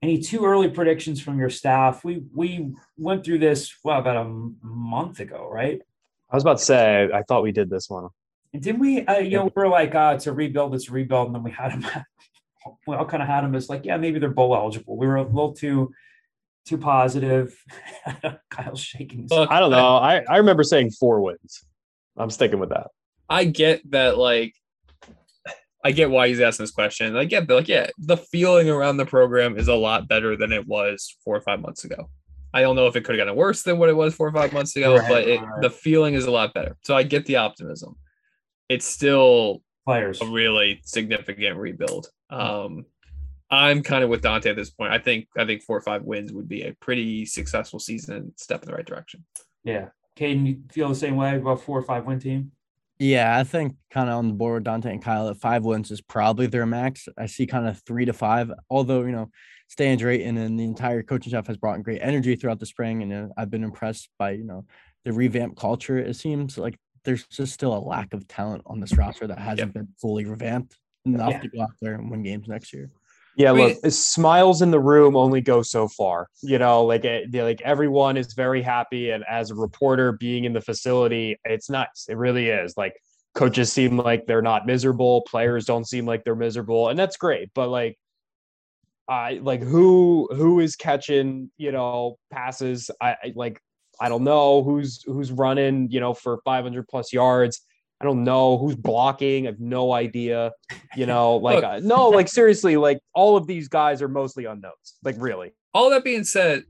Any too early predictions from your staff? We we went through this well about a month ago, right? I was about to say, I thought we did this one. And didn't we? Uh, you know, we were like, uh, it's a rebuild, it's a rebuild, and then we had them. we all kind of had them as like, yeah, maybe they're bowl eligible. We were a little too too positive. Kyle's shaking. his Look, I don't know. I, I remember saying four wins. I'm sticking with that. I get that, like, I get why he's asking this question. I get that, like, yeah, the feeling around the program is a lot better than it was four or five months ago. I don't know if it could have gotten worse than what it was four or five months ago, Right, but it, right. the feeling is a lot better. So I get the optimism. It's still players. a really significant rebuild. Um, I'm kind of with Dante at this point. I think I think four or five wins would be a pretty successful season and step in the right direction. Yeah. Caden, you feel the same way about four or five win team? Yeah, I think kind of on the board with Dante and Kyle at five wins is probably their max. I see kind of three to five, although, you know, Stan Drayton and the entire coaching staff has brought in great energy throughout the spring. And I've been impressed by, you know, the revamped culture. It seems like there's just still a lack of talent on this roster that hasn't been fully revamped enough Yeah. to go out there and win games next year. Yeah, I mean- look, smiles in the room only go so far. You know, like eh, like everyone is very happy, and as a reporter being in the facility, it's nice. It really is. Like coaches seem like they're not miserable, players don't seem like they're miserable, and that's great. But like, I like who who is catching you know passes? I, I like I don't know who's who's running you know for 500 plus yards. I don't know who's blocking. I have no idea. You know, like uh, no, like seriously, like all of these guys are mostly unknowns. Like really. all that being said,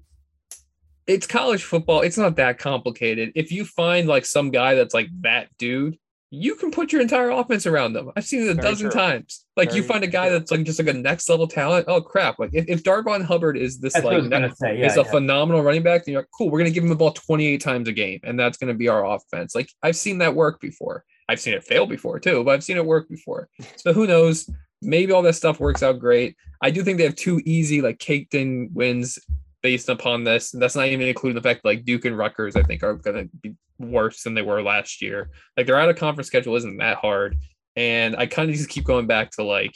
it's college football. It's not that complicated. If you find like some guy that's like that dude, you can put your entire offense around them. I've seen it a Very dozen true. times. Like you find a guy true. that's like just like a next level talent. Oh crap! Like if, if Darvon Hubbard is this That's like say. Yeah, is a phenomenal running back, then you're like, cool. We're gonna give him the ball 28 times a game, and that's gonna be our offense. Like I've seen that work before. I've seen it fail before too, but I've seen it work before. So who knows? Maybe all that stuff works out great. I do think they have two easy, like caked in wins based upon this. And that's not even including the fact that, like Duke and Rutgers, I think, are going to be worse than they were last year. Like their out of conference schedule isn't that hard. And I kind of just keep going back to like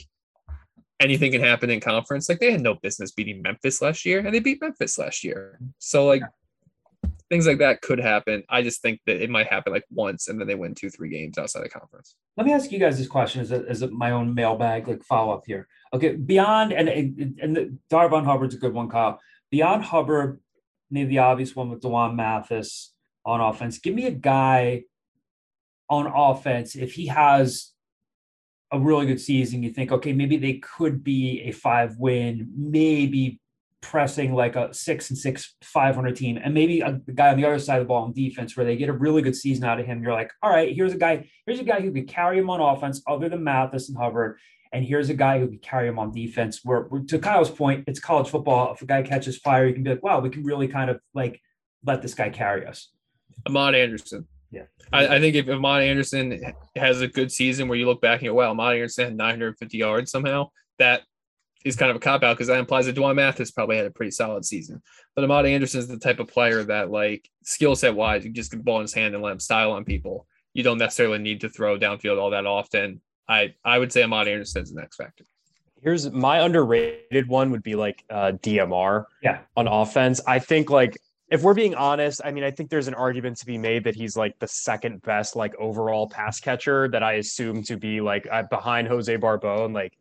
anything can happen in conference. Like they had no business beating Memphis last year, and they beat Memphis last year. So like things like that could happen. I just think that it might happen like once, and then they win two, three games outside of conference. Let me ask you guys this question as, a, as a, my own mailbag, like follow up here. Okay, beyond and and, and the, Darvon Hubbard's a good one, Kyle. Beyond Hubbard, maybe the obvious one with D'Wan Mathis on offense. Give me a guy on offense if he has a really good season. You think, okay, maybe they could be a five win, maybe pressing like a six and six 500 team and maybe a guy on the other side of the ball in defense where they get a really good season out of him you're like all right here's a guy here's a guy who could carry him on offense other than Mathis and Hubbard and here's a guy who could carry him on defense where to Kyle's point it's college football if a guy catches fire you can be like wow we can really kind of like let this guy carry us Amad Anderson. Yeah. I, I think if Amad Anderson has a good season where you look back and go, wow, Amad Anderson had 950 yards somehow, that is kind of a cop out because that implies that D'Wan Mathis probably had a pretty solid season. But Amad Anderson is the type of player that, like, skill set wise, you just get the ball in his hand and let him style on people. You don't necessarily need to throw downfield all that often. I, I would say Amad Anderson is the next factor. Here's my underrated one would be like uh, DMR yeah on offense. I think like if we're being honest, I mean, I think there's an argument to be made that he's like the second best like overall pass catcher that I assume to be like uh, behind Jose Barbon and like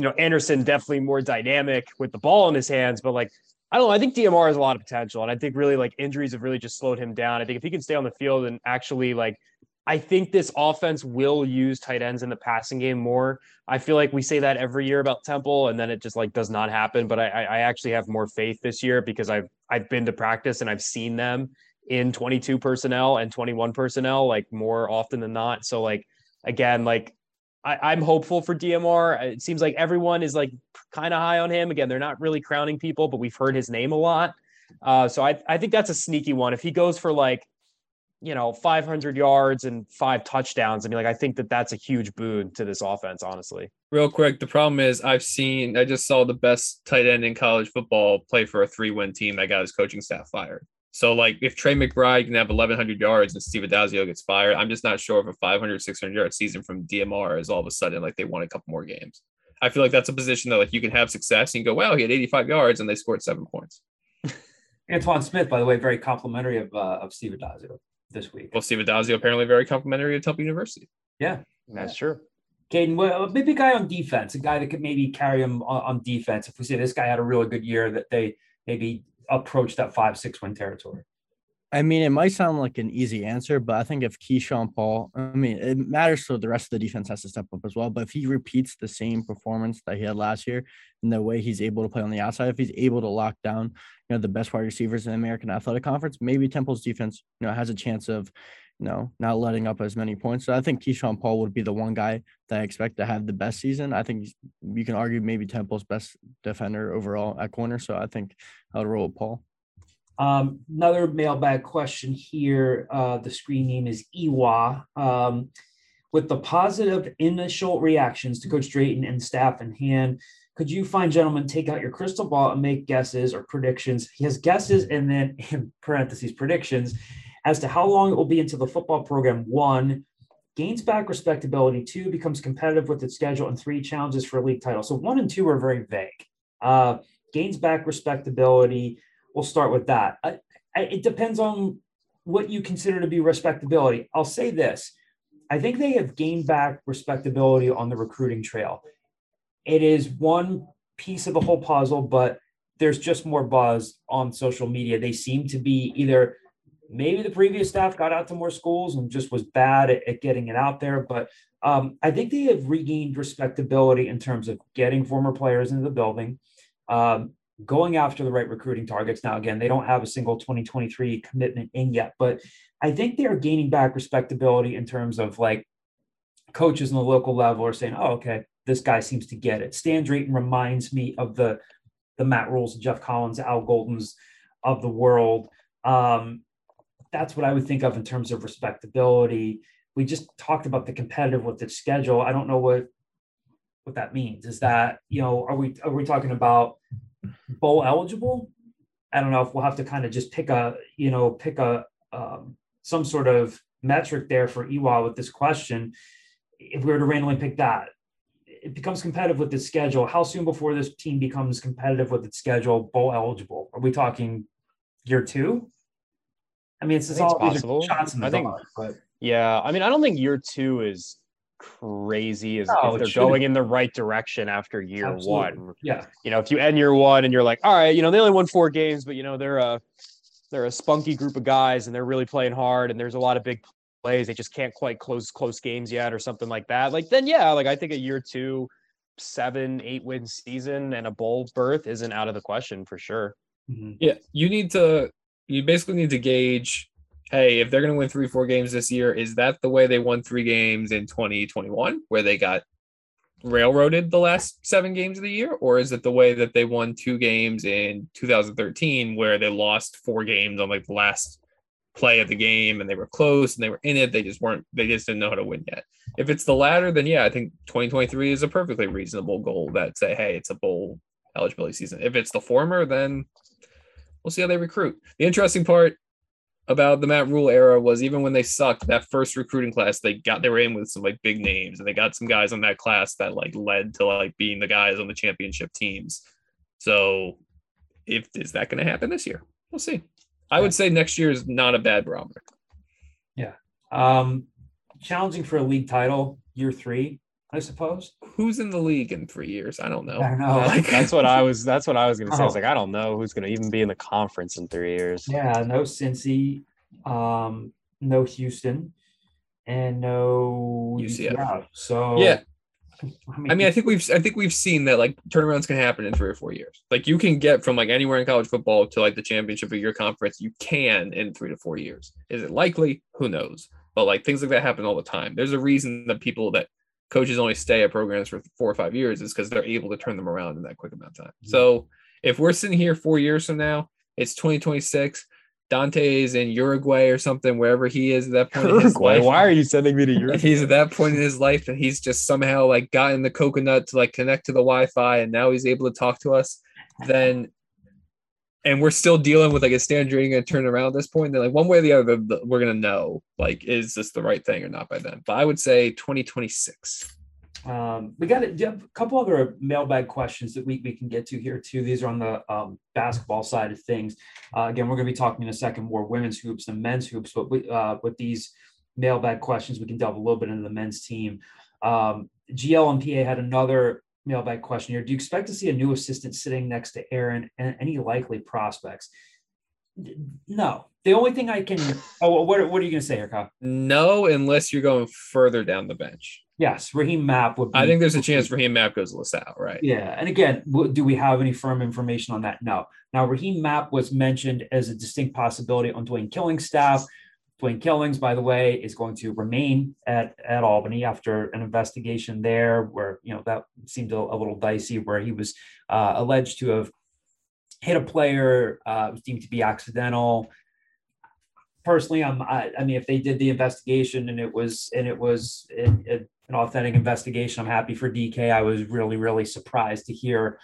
you know, Anderson definitely more dynamic with the ball in his hands, but like I don't know. I think DMR has a lot of potential, and I think really like injuries have really just slowed him down. I think if he can stay on the field and actually like, I think this offense will use tight ends in the passing game more. I feel like we say that every year about Temple, and then it just like does not happen. But I, I actually have more faith this year because I've I've been to practice and I've seen them in 22 personnel and 21 personnel like more often than not. So like again, like I, am hopeful for DMR. It seems like everyone is like kind of high on him. Again, they're not really crowning people, but we've heard his name a lot. Uh, so I, I think that's a sneaky one. If he goes for like, you know, 500 yards and five touchdowns, I mean, like, I think that that's a huge boon to this offense, honestly. Real quick, the problem is I've seen, I just saw the best tight end in college football play for a three win team that got his coaching staff fired. So like if Trey McBride can have 1100 yards and Steve Addazio gets fired, I'm just not sure if a 500, 600 yard season from DMR is all of a sudden like they won a couple more games. I feel like that's a position that like you can have success and go, wow, he had 85 yards and they scored seven points. Antoine Smith, by the way, very complimentary of uh, of Steve Addazio this week. Well, Steve Addazio apparently very complimentary of Temple University. Yeah, that's true. Caden, well, maybe a guy on defense, a guy that could maybe carry him on, on defense. If we say this guy had a really good year, that they maybe approach that five six win territory. I mean, it might sound like an easy answer, but I think if Keyshawn Paul, I mean, it matters so the rest of the defense has to step up as well. But if he repeats the same performance that he had last year and the way he's able to play on the outside, if he's able to lock down, you know, the best wide receivers in the American Athletic Conference, maybe Temple's defense, you know, has a chance of, know, not letting up as many points. So I think Keyshawn Paul would be the one guy that I expect to have the best season. I think you can argue maybe Temple's best defender overall at corner. So I think I would roll with Paul. Um, another mailbag question here. Uh, the screen name is Iwa. Um, with the positive initial reactions to Coach Drayton and staff in hand, could you find gentlemen take out your crystal ball and make guesses or predictions? He has guesses and then in parentheses predictions as to how long it will be until the football program one gains back respectability, two becomes competitive with its schedule, and three challenges for a league title. So one and two are very vague. Uh, gains back respectability we'll start with that. I, I, it depends on what you consider to be respectability. I'll say this I think they have gained back respectability on the recruiting trail. It is one piece of the whole puzzle, but there's just more buzz on social media. They seem to be either maybe the previous staff got out to more schools and just was bad at, at getting it out there, but um, I think they have regained respectability in terms of getting former players into the building. Um, going after the right recruiting targets. Now, again, they don't have a single 2023 commitment in yet, but I think they're gaining back respectability in terms of like coaches on the local level are saying, oh, okay, this guy seems to get it. Stan Drayton reminds me of the the Matt Rhules, Geoff Collins, Al Goldens of the world. Um, that's what I would think of in terms of respectability. We just talked about the competitive with the schedule. I don't know what what that means. Is that you know are we are we talking about bowl eligible. I don't know if we'll have to kind of just pick a, you know, pick a um, some sort of metric there for EWA with this question. If we were to randomly pick that, it becomes competitive with its schedule. How soon before this team becomes competitive with its schedule, bowl eligible? Are we talking year two? I mean, it's, it's all possible. shots in the I think, dark, but yeah, I mean, I don't think year two is crazy as no, if they're going in the right direction after year Absolutely. one. Yeah. You know, if you end year one and you're like, all right, you know, they only won four games, but you know, they're a they're a spunky group of guys and they're really playing hard and there's a lot of big plays. They just can't quite close close games yet or something like that. Like then yeah, like I think a year two, seven, eight win season and a bowl berth isn't out of the question for sure. Mm-hmm. Yeah. You need to you basically need to gauge hey, if they're going to win three, four games this year, is that the way they won three games in 2021, where they got railroaded the last seven games of the year? Or is it the way that they won two games in 2013, where they lost four games on like the last play of the game and they were close and they were in it? They just weren't, they just didn't know how to win yet. If it's the latter, then yeah, I think 2023 is a perfectly reasonable goal that say, hey, it's a bowl eligibility season. If it's the former, then we'll see how they recruit. The interesting part about the Matt Rhule era was even when they sucked that first recruiting class, they got they were in with some like big names and they got some guys on that class that like led to like being the guys on the championship teams. So if is that going to happen this year? We'll see. I would say next year is not a bad barometer. Yeah. Um challenging for a league title year 3. I suppose. Who's in the league in three years? I don't know. I don't know. Like, That's what I was. That's what I was gonna say. I was Oh. like, I don't know who's gonna even be in the conference in three years. Yeah, no Cincy, um, no Houston, and no UCF. UCF. So yeah. I mean, I mean, I think we've I think we've seen that like turnarounds can happen in three or four years. Like you can get from like anywhere in college football to like the championship of your conference. You can in three to four years. Is it likely? Who knows? But like things like that happen all the time. There's a reason that people that coaches only stay at programs for four or five years is because they're able to turn them around in that quick amount of time. So if we're sitting here four years from now, it's 2026. Dante is in Uruguay or something, wherever he is at that point. in his Uruguay, life. why are you sending me to if Uruguay? he's at that point in his life and he's just somehow like gotten the coconut to like connect to the Wi-Fi and now he's able to talk to us, then and we're still dealing with like a Stan Drayton and turn around at this point, then like one way or the other, we're gonna know like is this the right thing or not by then. But I would say 2026. Um, we got a, a couple other mailbag questions that we, we can get to here too. These are on the um, basketball side of things. Uh, again, we're going to be talking in a second more women's hoops than men's hoops, but we, uh, with these mailbag questions, we can delve a little bit into the men's team. Um, GL and PA had another mailbag question here. Do you expect to see a new assistant sitting next to Aaron and any likely prospects? No. The only thing I can. Oh, what, what are you going to say here, Kyle? No, unless you're going further down the bench. Yes, Raheem Mapp would. Be, I think there's a chance Raheem Mapp goes to LaSalle, right? Yeah, and again, do we have any firm information on that? No. Now, Raheem Mapp was mentioned as a distinct possibility on Dwayne Killing's staff. Dwayne Killings, by the way, is going to remain at, at Albany after an investigation there, where you know that seemed a, a little dicey, where he was uh, alleged to have hit a player, uh, was deemed to be accidental. Personally, I'm, I, I mean, if they did the investigation and it was and it was an, an authentic investigation, I'm happy for DK. I was really, really surprised to hear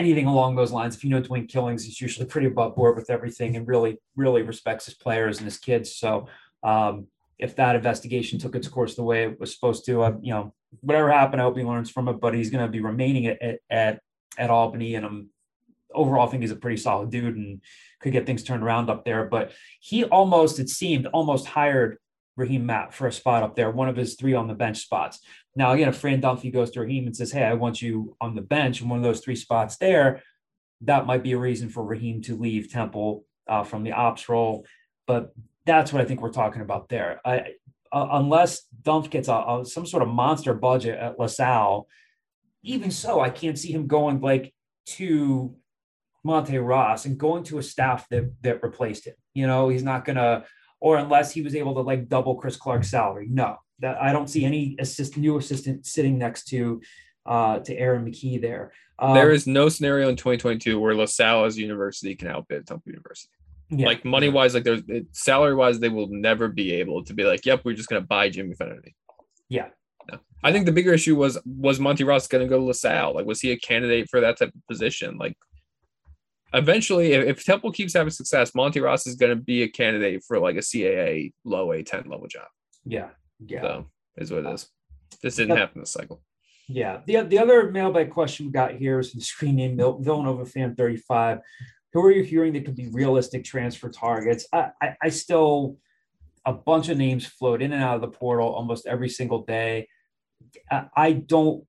anything along those lines. If you know Dwayne Killings, he's usually pretty above board with everything and really, really respects his players and his kids. So um, if that investigation took its course the way it was supposed to, uh, you know, whatever happened, I hope he learns from it. But he's going to be remaining at, at at Albany, and I'm overall I think he's a pretty solid dude and could get things turned around up there. But he almost, it seemed, almost hired Raheem Mapp for a spot up there, one of his three on the bench spots. Now, again, if Fran Dunphy goes to Raheem and says, Hey, I want you on the bench and one of those three spots there, that might be a reason for Raheem to leave Temple uh, from the ops role. But that's what I think we're talking about there. I, uh, unless Dump gets a, a, some sort of monster budget at LaSalle, even so, I can't see him going like to Monte Ross and going to a staff that that replaced him. You know, he's not gonna, or unless he was able to like double Chris Clark's salary. No, that I don't see any assist new assistant sitting next to uh to Aaron McKie there. Um, there is no scenario in 2022 where LaSalle as university can outbid Temple University. yeah, Like money wise, like there's salary wise, they will never be able to be like, yep, we're just gonna buy Jimmy Kennedy. Yeah. No. I think the bigger issue was was Monte Ross gonna go to LaSalle? Like, was he a candidate for that type of position? Like eventually if, if Temple keeps having success, Monte Ross is gonna be a candidate for like a CAA low A10 level job. yeah, yeah. So is what it is. This didn't Yep. happen this cycle. Yeah. The, the other mailbag question we got here is from the screen name Villanova fan 35. Who are you hearing that could be realistic transfer targets? I, I, I still, a bunch of names float in and out of the portal almost every single day. I, I don't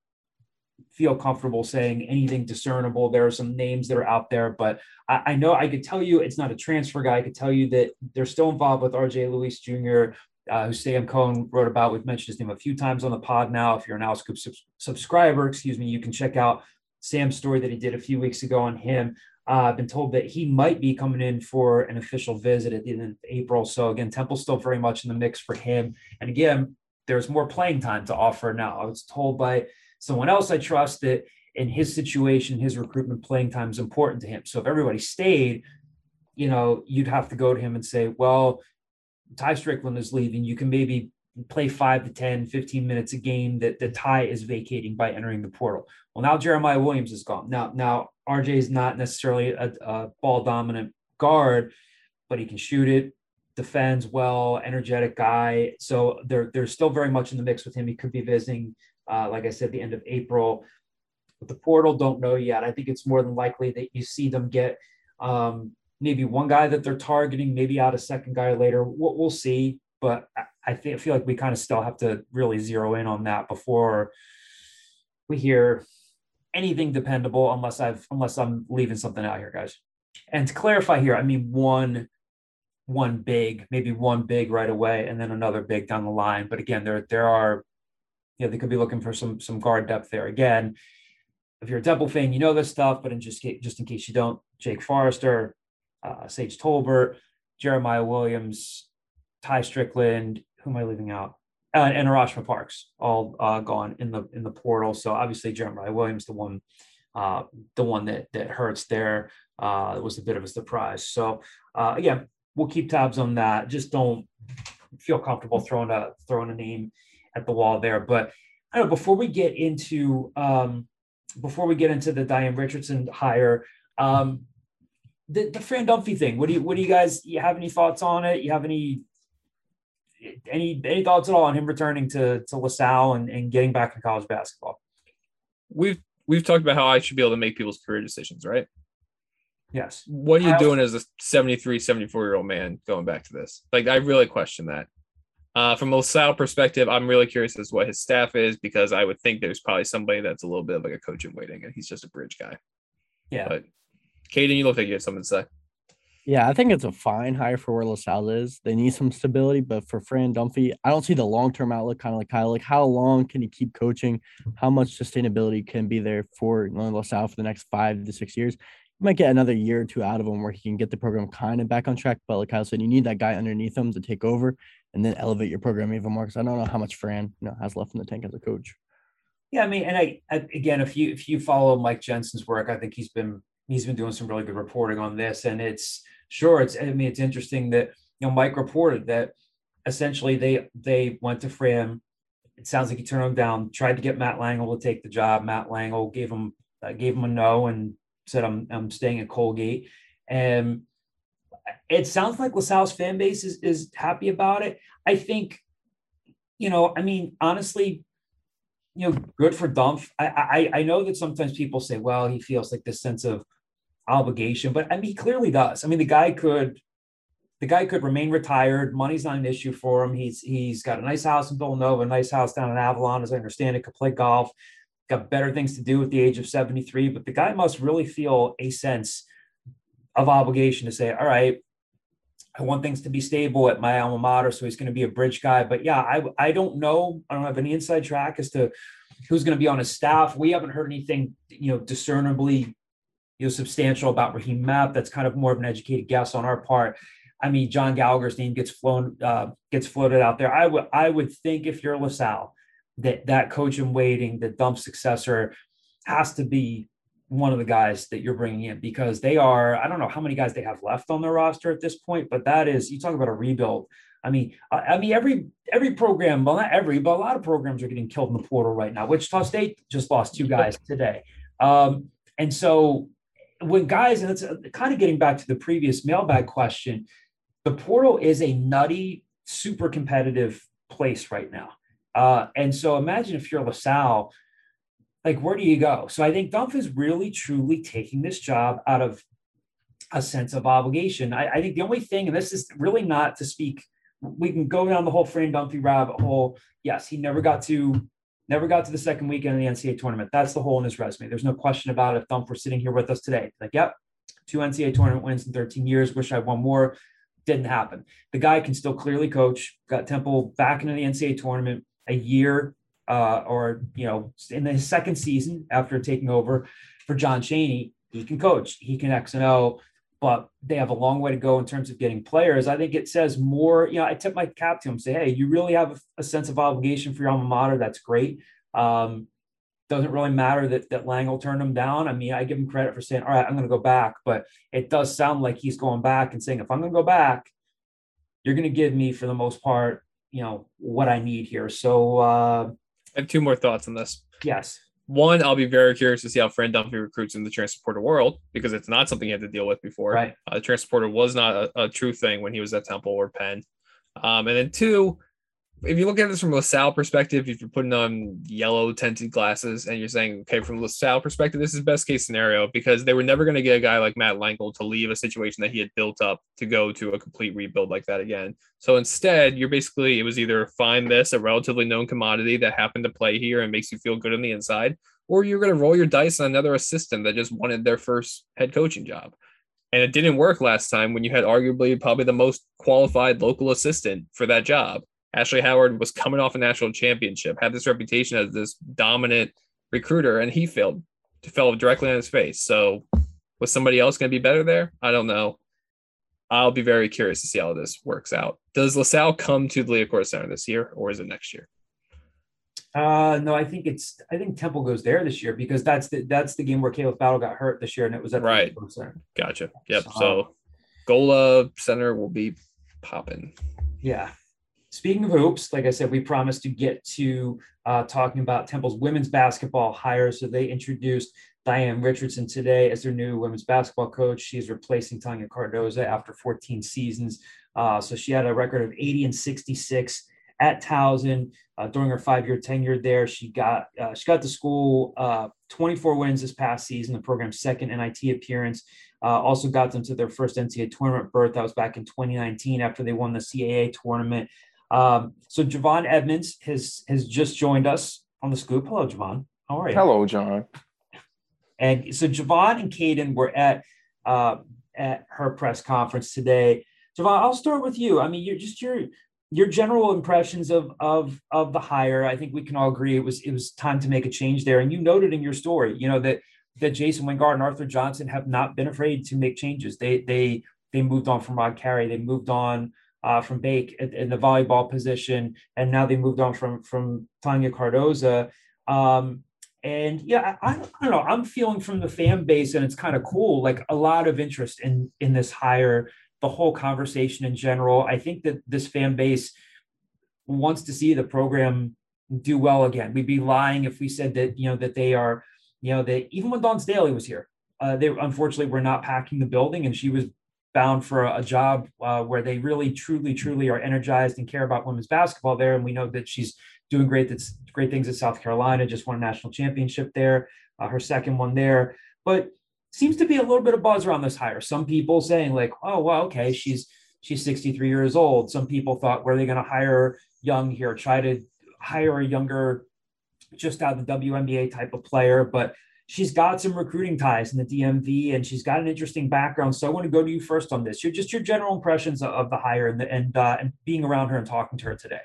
feel comfortable saying anything discernible. There are some names that are out there, but I, I know I could tell you it's not a transfer guy. I could tell you that they're still involved with RJ Lewis Jr., uh, who Sam Cohn wrote about. We've mentioned his name a few times on the pod now. If you're an Owlscoop subs- subscriber, excuse me, you can check out Sam's story that he did a few weeks ago on him. Uh, I've been told that he might be coming in for an official visit at the end of April. So again, Temple's still very much in the mix for him. And again, there's more playing time to offer now. I was told by someone else I trust that in his situation, his recruitment playing time is important to him. So if everybody stayed, you know, you'd have to go to him and say, well, Tai Strickland is leaving. You can maybe play five to 10, 15 minutes a game that the Tai is vacating by entering the portal. Well, now Jeremiah Williams is gone. Now, now RJ is not necessarily a, a ball dominant guard, but he can shoot it, defends well, energetic guy. So they're they're still very much in the mix with him. He could be visiting, uh, like I said, the end of April. With the portal, don't know yet. I think it's more than likely that you see them get um, maybe one guy that they're targeting, maybe out a second guy later. We'll, we'll see. but I, I I feel like we kind of still have to really zero in on that before we hear anything dependable unless I've unless I'm leaving something out here, guys. And to clarify here, I mean one one big, maybe one big right away, and then another big down the line. But again, there there are, know, they could be looking for some some guard depth there. Again, if you're a Temple fan, you know this stuff, but in just just in case you don't, Jake Forrester, uh, Sage Tolbert, Jeremiah Williams, Tai Strickland. Who am I leaving out? Uh, and Arashma Parks, all uh, gone in the in the portal. So obviously Jeremiah Williams, the one, uh, the one that that hurts there, uh, was a bit of a surprise. So uh, again, we'll keep tabs on that. Just don't feel comfortable throwing a throwing a name at the wall there. But I don't know. Before we get into um, before we get into the Diane Richardson hire, um, the the Fran Dunphy thing. What do you what do you guys? You have any thoughts on it? You have any any any thoughts at all on him returning to to LaSalle and, and getting back in college basketball? We've we've talked about how I should be able to make people's career decisions, right? Yes. What are you I- doing as a 73, 74 year old man going back to this? Like, I really question that. Uh, from a LaSalle perspective, I'm really curious as to what his staff is because I would think there's probably somebody that's a little bit of like a coach in waiting and he's just a bridge guy. Yeah. But Caden, you look like you have something to say. Yeah, I think it's a fine hire for where LaSalle is. They need some stability, but for Fran Dunphy, I don't see the long term outlook. Kind of like Kyle, like how long can he keep coaching? How much sustainability can be there for you know, LaSalle for the next five to six years? You might get another year or two out of him where he can get the program kind of back on track. But like Kyle said, you need that guy underneath him to take over and then elevate your program even more. Because I don't know how much Fran you know has left in the tank as a coach. Yeah, I mean, and I, I again, if you if you follow Mike Jensen's work, I think he's been he's been doing some really good reporting on this, and it's sure it's I mean it's interesting that you know Mike reported that essentially they they went to Fran. It sounds like he turned him down. Tried to get Matt Langel to take the job. Matt Langel gave him uh, gave him a no and said I'm I'm staying at Colgate. And it sounds like LaSalle's fan base is is happy about it. I think, you know, I mean, honestly, you know, good for Dumpf. I, I I know that sometimes people say, well, he feels like this sense of obligation, but I mean, he clearly does. I mean, the guy could the guy could remain retired. Money's not an issue for him. He's he's got a nice house in Villanova, a nice house down in Avalon, as I understand it. Could play golf. Got better things to do at the age of seventy three. But the guy must really feel a sense of obligation to say, all right, I want things to be stable at my alma mater, so he's going to be a bridge guy. But yeah, I I don't know. I don't have any inside track as to who's going to be on his staff. We haven't heard anything, you know, discernibly, you know, substantial about Raheem Mapp. That's kind of more of an educated guess on our part. I mean, John Gallagher's name gets flown, uh, gets floated out there. I would I would think if you're LaSalle, that that coach in waiting, the dump successor, has to be one of the guys that you're bringing in because they are. I don't know how many guys they have left on their roster at this point, but that is you talk about a rebuild. I mean, I, I mean every every program, well not every, but a lot of programs are getting killed in the portal right now. Wichita State just lost two guys today, um, and so when guys, and it's uh, kind of getting back to the previous mailbag question, the portal is a nutty, super competitive place right now. Uh, and so imagine if you're LaSalle, like where do you go? So I think Dumpf is really truly taking this job out of a sense of obligation. I, I think the only thing, and this is really not to speak, we can go down the whole Fran Dunphy rabbit hole. Yes, he never got to never got to the second weekend of the NCAA tournament. That's the hole in his resume. There's no question about it. If Dumpf were sitting here with us today, like, yep, two NCAA tournament wins in 13 years. Wish I won more didn't happen. The guy can still clearly coach. Got Temple back into the NCAA tournament a year, uh, or you know, in his second season after taking over for John Chaney. He can coach. He can X and O, but they have a long way to go in terms of getting players. I think it says more. You know, I tip my cap to him. Say, hey, you really have a, a sense of obligation for your alma mater. That's great. Um, doesn't really matter that that Langel turned him down. I mean, I give him credit for saying, "All right, I'm going to go back," but it does sound like he's going back and saying, "If I'm going to go back, you're going to give me, for the most part, you know, what I need here." So, uh, I have two more thoughts on this. yes, One, I'll be very curious to see how Fran Dunphy recruits in the transporter world because it's not something he had to deal with before. right, Uh, the transfer portal was not a, a true thing when he was at Temple or Penn. Um, and then two, if you look at this from a LaSalle perspective, if you're putting on yellow tinted glasses and you're saying, okay, from LaSalle perspective, this is best case scenario because they were never going to get a guy like Matt Langel to leave a situation that he had built up to go to a complete rebuild like that again. So instead, you're basically, it was either find this, a relatively known commodity that happened to play here and makes you feel good on the inside, or you're going to roll your dice on another assistant that just wanted their first head coaching job. And it didn't work last time when you had arguably probably the most qualified local assistant for that job Ashley Howard was coming off a national championship, had this reputation as this dominant recruiter, and he failed, to fell directly on his face. So, was somebody else going to be better there? I don't know. I'll be very curious to see how this works out. Does LaSalle come to the Liacouras Center this year, or is it next year? Uh, no, I think it's. I think Temple goes there this year because that's the that's the game where Khalif Battle got hurt this year, and it was at right. the Center. Gotcha. Yep. So, so Gola Center will be popping. Yeah, Speaking of hoops, like I said, we promised to get to uh, talking about Temple's women's basketball hire. So they introduced Diane Richardson today as their new women's basketball coach. She is replacing Tonya Cardoza after 14 seasons. Uh, so she had a record of 80 and 66 at Towson uh, during her five-year tenure there. She got uh, she got the school uh, 24 wins this past season, the program's second NIT appearance. Uh, also got them to their first NCAA tournament berth. That was back in 2019 after they won the CAA tournament. Um, so Javon Edmonds has has just joined us on the scoop. Hello, Javon. How are you? Hello, John. And so Javon and Caden were at uh, at her press conference today. Javon, I'll start with you. I mean, you're just your your general impressions of of of the hire. I think we can all agree it was it was time to make a change there. And you noted in your story, you know that that Jason Wingard and Arthur Johnson have not been afraid to make changes. They they they moved on from Rod Carey. They moved on uh, from Bake in, the volleyball position, and now they moved on from from Tonya Cardoza. Um, and yeah, I, I, don't know. I'm feeling from the fan base, and it's kind of cool. Like a lot of interest in in this hire, the whole conversation in general. I think that this fan base wants to see the program do well again. We'd be lying if we said that you know that they are, you know, that even when Dawn Staley was here, uh, they unfortunately were not packing the building, and she was bound for a, a job uh, where they really, truly, truly are energized and care about women's basketball there. And we know that she's doing great. That's great things at South Carolina. Just won a national championship there, uh, her second one there. But seems to be a little bit of buzz around this hire. Some people saying like, oh well, okay, she's she's 63 years old. Some people thought, were they going to hire young here? Try to hire a younger, just out of the WNBA type of player, but she's got some recruiting ties in the DMV and she's got an interesting background. So I want to go to you first on this. Your just your general impressions of the hire and the, and uh, and being around her and talking to her today.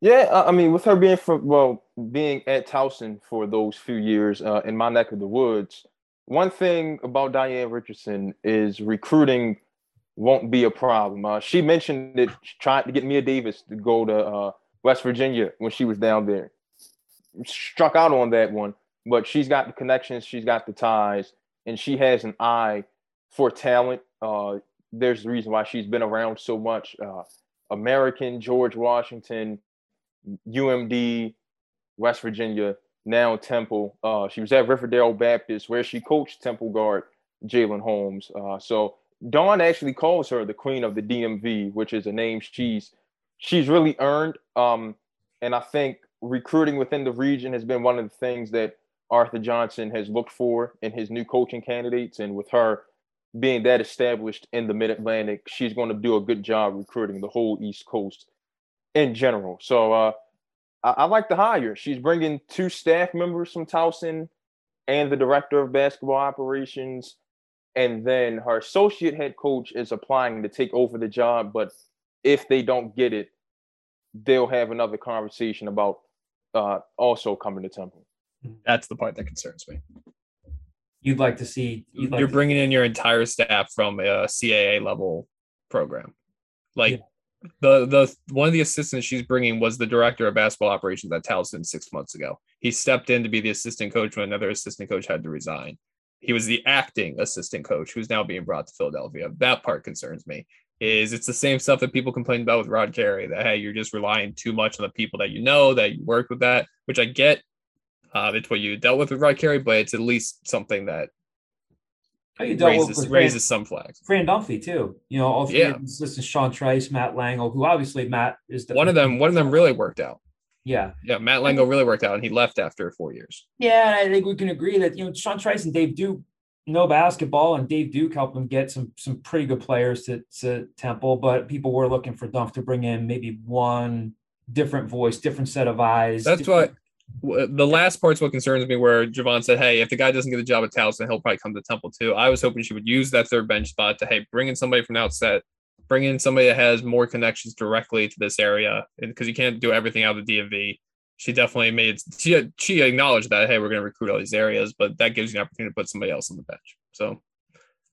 Yeah, I mean, with her being from well, being at Towson for those few years uh, in my neck of the woods, one thing about Diane Richardson is recruiting won't be a problem. Uh, she mentioned that she tried to get Mia Davis to go to uh, West Virginia when she was down there. Struck out on that one but she's got the connections, she's got the ties, and she has an eye for talent. Uh, there's the reason why she's been around so much. Uh, American, George Washington, UMD, West Virginia, now Temple. Uh, she was at Riverdale Baptist where she coached Temple guard Jalen Holmes. Uh, so Dawn actually calls her the queen of the DMV, which is a name she's she's really earned. Um, and I think recruiting within the region has been one of the things that Arthur Johnson has looked for in his new coaching candidates. And with her being that established in the Mid Atlantic, she's going to do a good job recruiting the whole East Coast in general. So uh, I, I like the hire. She's bringing two staff members from Towson and the director of basketball operations. And then her associate head coach is applying to take over the job. But if they don't get it, they'll have another conversation about uh, also coming to Temple. That's the part that concerns me. You'd like to see. Like You're to- bringing in your entire staff from a CAA level program. Like Yeah. the the one of the assistants she's bringing was the director of basketball operations at Towson six months ago. He stepped in to be the assistant coach when another assistant coach had to resign. He was the acting assistant coach who's now being brought to Philadelphia. That part concerns me. Is it's the same stuff that people complain about with Rod Carey that hey, you're just relying too much on the people that you know that you work with that, which I get uh, it's what you dealt with with Rod Carey, but it's at least something that you dealt with- raises raises some flags. Fran Dunphy too. You know, all three Yeah. the assistants, Sean Trice, Matt Langel, who obviously Matt is the One of them, one of them really worked out. Yeah. Yeah, Matt Langel really worked out, and he left after four years. Yeah, I think we can agree that you know Sean Trice and Dave Duke know basketball, and Dave Duke helped them get some some pretty good players to, to Temple. But people were looking for Dunph to bring in maybe one different voice, different set of eyes. That's what the last part's what concerns me. Where Javon said, "Hey, if the guy doesn't get the job at Towson, he'll probably come to Temple too." I was hoping she would use that third bench spot to hey, bring in somebody from the outset, bring in somebody that has more connections directly to this area, And because you can't do everything out of the DMV. She definitely made she she acknowledged that hey, we're going to recruit all these areas, but that gives you an opportunity to put somebody else on the bench. So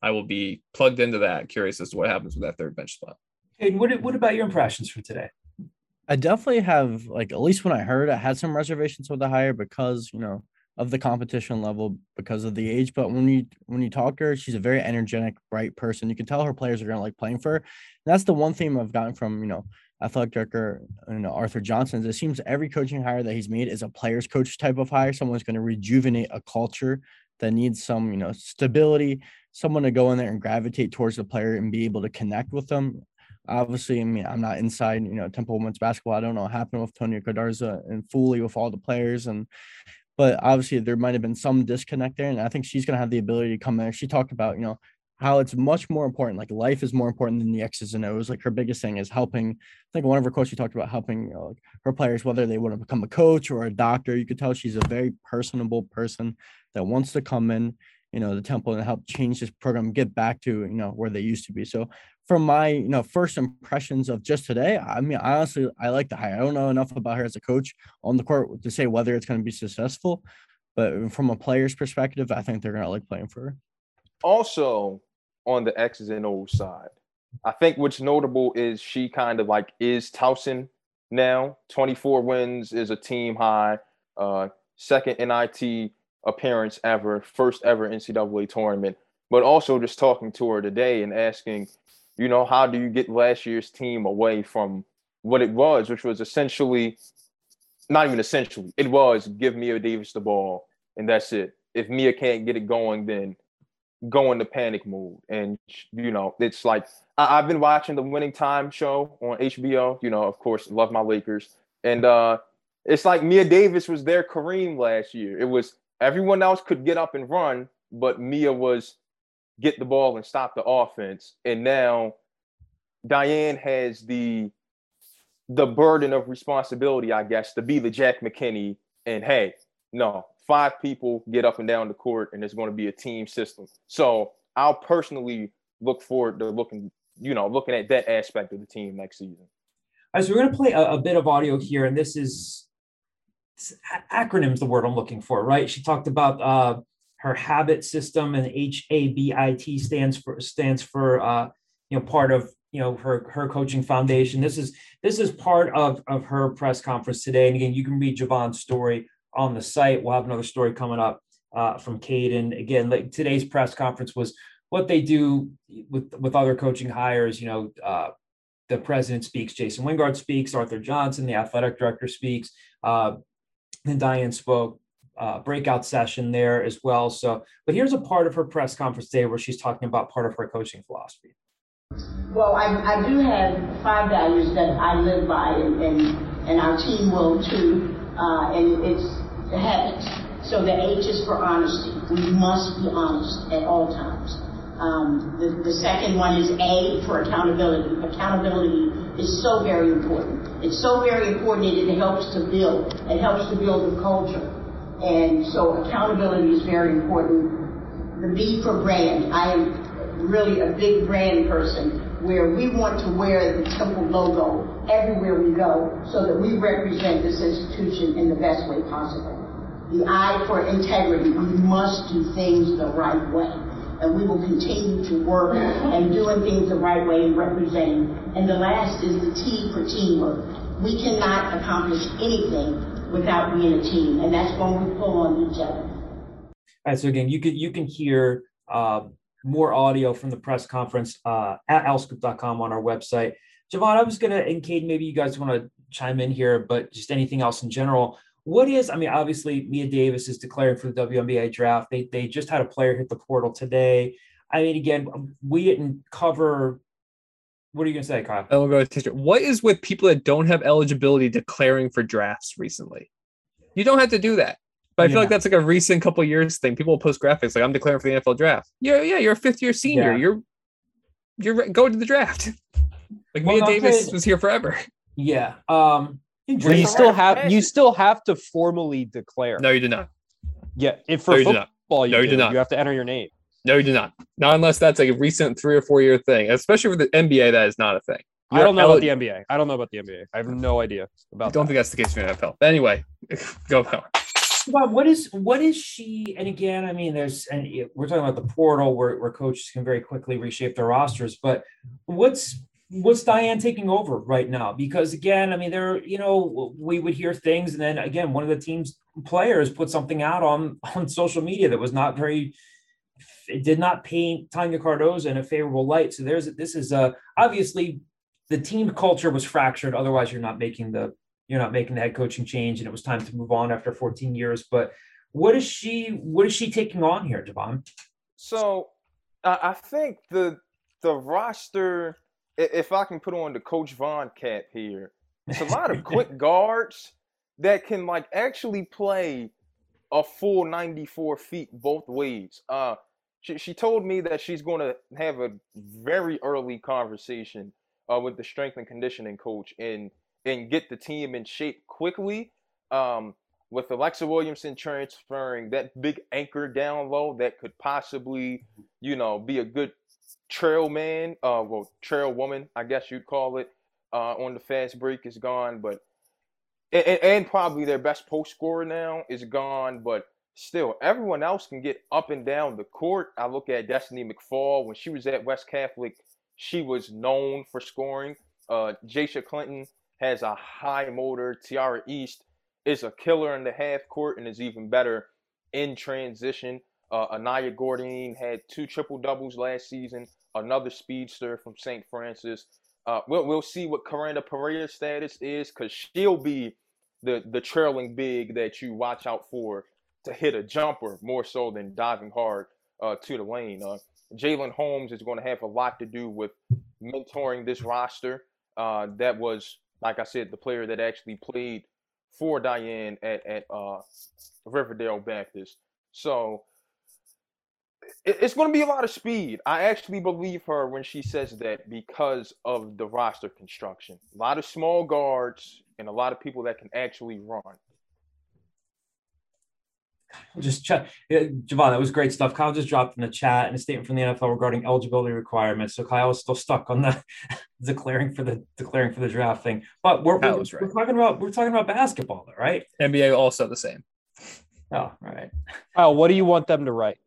I will be plugged into that. Curious as to what happens with that third bench spot. Hayden, what what about your impressions for today? I definitely have like at least when I heard I had some reservations with the hire because you know of the competition level because of the age. But when you when you talk to her, she's a very energetic, bright person. You can tell her players are gonna like playing for her. And that's the one theme I've gotten from you know athletic director you know Arthur Johnson. It seems every coaching hire that he's made is a players coach type of hire. Someone's to rejuvenate a culture that needs some you know stability. Someone to go in there and gravitate towards the player and be able to connect with them obviously, I mean, I'm not inside, you know, Temple women's basketball. I don't know what happened with Tonya Cardoza and Foley with all the players. And, but obviously, there might have been some disconnect there. And I think she's going to have the ability to come in. She talked about, you know, how it's much more important. Like life is more important than the X's and O's. Like her biggest thing is helping. I think one of her quotes she talked about helping you know, like her players, whether they want to become a coach or a doctor. You could tell she's a very personable person that wants to come in, you know, the temple and help change this program, get back to, you know, where they used to be. So from my you know first impressions of just today, I mean honestly I like the hire. I don't know enough about her as a coach on the court to say whether it's going to be successful, but from a player's perspective, I think they're going to like playing for her. Also, on the X's and O's side, I think what's notable is she kind of like is Towson now. 24 wins is a team high, uh, second NIT appearance ever, first ever NCAA tournament. But also just talking to her today and asking, you know, how do you get last year's team away from what it was, which was essentially not even essentially, it was give Mia Davis the ball and that's it. If Mia can't get it going, then go into panic mode. And you know, it's like I, have been watching the Winning Time show on HBO. You know, of course, love my Lakers, and uh, it's like Mia Davis was their Kareem last year. It was everyone else could get up and run, but Mia was get the ball and stop the offense. And now Diane has the the burden of responsibility, I guess, to be the Jack McKinney. And hey, no, five people get up and down the court, and it's going to be a team system. So I'll personally look forward to looking, you know, looking at that aspect of the team next season. All right, so we're going to play a, a bit of audio here, and this is acronyms. The word I'm looking for, right? She talked about uh, her habit system, and H A B I T stands for stands for uh, you know part of you know her her coaching foundation. This is this is part of of her press conference today. And again, you can read Javon's story on the site. We'll have another story coming up uh, from Caden. Again, like today's press conference was what they do with with other coaching hires. You know, uh, the president speaks, Jason Wingard speaks, Arthur Johnson, the athletic director speaks, uh, and Diane spoke. Uh, breakout session there as well. So, but here's a part of her press conference today where she's talking about part of her coaching philosophy. Well, I, I do have five values that I live by, and, and, and our team will too, uh, and it's habits. So the H is for honesty. We must be honest at all times. Um, the, the second one is A for accountability. Accountability is so very important. It's so very important that it helps to build. It helps to build a culture. And so accountability is very important. The B for brand. I am really a big brand person where we want to wear the Temple logo everywhere we go so that we represent this institution in the best way possible. The I for integrity. We must do things the right way. And we will continue to work and doing things the right way and representing. And the last is the T for teamwork. We cannot accomplish anything without being a team. And that's when we pull on each other. All right. So again, you can you can hear uh, more audio from the press conference uh, at owlscoop.com on our website. Javon, I was gonna and Kate, maybe you guys want to chime in here, but just anything else in general. What is, I mean, obviously Mia Davis is declaring for the WNBA draft. They they just had a player hit the portal today. I mean, again, we didn't cover. What are you gonna say, Kyle? And we'll go to teacher. What is with people that don't have eligibility declaring for drafts recently? You don't have to do that. But I feel Yeah. like that's like a recent couple years thing. People will post graphics like I'm declaring for the NFL draft. Yeah, yeah, you're a fifth year senior. Yeah. You're you're re- going to the draft. Like Well, Mia Davis say- was here forever. Yeah. Um. Where you still have you still have to formally declare. No, you do not. Yeah, if No, for you did not. football, you, No, you do. not. You have to enter your name. No, you did not. Not unless that's like a recent three or four year thing. Especially for the NBA, that is not a thing. I You're don't know about the NBA. I don't know about the NBA. I have no idea I about. don't that. think that's the case for the NFL. But anyway, go on. Bob, what is what is she? And again, I mean, there's and we're talking about the portal where, where coaches can very quickly reshape their rosters. But what's what's Diane taking over right now? Because again, I mean, there you know we would hear things, and then again, one of the team's players put something out on on social media that was not very. It did not paint Tonya Cardoza in a favorable light. So there's this is uh obviously the team culture was fractured. Otherwise, you're not making the you're not making the head coaching change, and it was time to move on after 14 years. But what is she? What is she taking on here, Javon? So I I think the the roster, if I can put on the Coach Vaughn cap here, it's a lot of quick guards that can like actually play a full 94 feet both ways. Uh, she, she told me that she's going to have a very early conversation uh, with the strength and conditioning coach and and get the team in shape quickly. Um, with Alexa Williamson transferring that big anchor down low that could possibly, you know, be a good trail man, uh, well, trail woman, I guess you'd call it, uh, on the fast break is gone, but and, and- probably their best post scorer now is gone, but still, everyone else can get up and down the court. I look at Destiny McFall when she was at West Catholic, she was known for scoring. Uh, Jasha Clinton has a high motor. Tiara East is a killer in the half court and is even better in transition. Uh, Anaya Gordon had two triple doubles last season. Another speedster from St. Francis. Uh, we'll we'll see what Karina Pereira's status is because she'll be the the trailing big that you watch out for to hit a jumper more so than diving hard uh, to the lane. Uh, Jalen Holmes is going to have a lot to do with mentoring this roster. Uh, that was, like I said, the player that actually played for Diane at at uh, Riverdale Baptist. So it- it's going to be a lot of speed. I actually believe her when she says that because of the roster construction. A lot of small guards and a lot of people that can actually run. Just check, Javon. That was great stuff. Kyle just dropped in the chat and a statement from the NFL regarding eligibility requirements. So Kyle is still stuck on the declaring for the declaring for the draft thing. But we're, we're, right. we're talking about we're talking about basketball, though, right? NBA also the same. Oh, right. Kyle, what do you want them to write?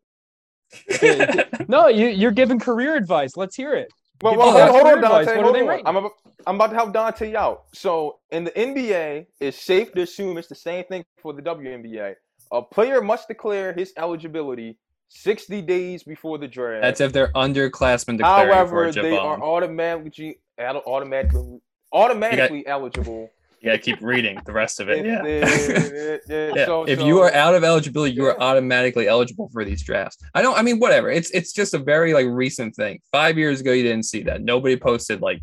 no, you, you're giving career advice. Let's hear it. Well, well hold, hold on, advice. Dante. Hold on. I'm about, I'm about to help Dante out. So in the NBA, it's safe to assume it's the same thing for the WNBA. A player must declare his eligibility 60 days before the draft. That's if they're underclassmen declaring However, for they are automatically automatically automatically eligible. You gotta keep reading the rest of it. Yeah. yeah, Yeah. so- if so- you are out of eligibility, you are automatically eligible for these drafts. I don't. I mean, whatever. It's it's just a very like recent thing. Five years ago, you didn't see that. Nobody posted like,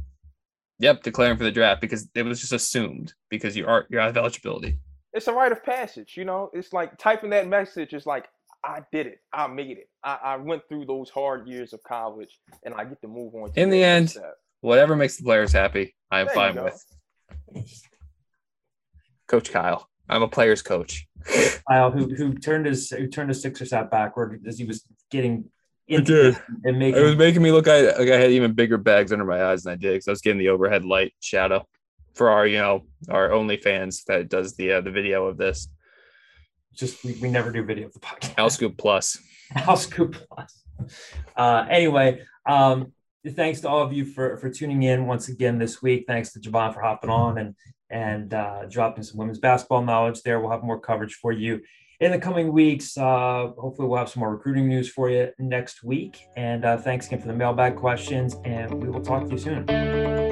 "Yep, declaring for the draft," because it was just assumed because you are you're out of eligibility. It's a rite of passage, you know. It's like typing that message is like, I did it, I made it, I, I went through those hard years of college, and I get to move on. To In the end, step. whatever makes the players happy, I am There fine with. Coach Kyle, I'm a player's coach. Kyle, who who turned his who turned his Sixers hat backward as he was getting I into did. it and making It was making me look like like I had even bigger bags under my eyes than I did because I was getting the overhead light shadow for our you know our OnlyFans that does the uh, the video of this just we, we never do video of the podcast. Owl Scoop Plus. House Scoop Plus. Uh, anyway, um, thanks to all of you for for tuning in once again this week. Thanks to Javon for hopping on and and uh, dropping some women's basketball knowledge there. We'll have more coverage for you in the coming weeks. Uh, hopefully, we'll have some more recruiting news for you next week. And uh, thanks again for the mailbag questions, and we will talk to you soon.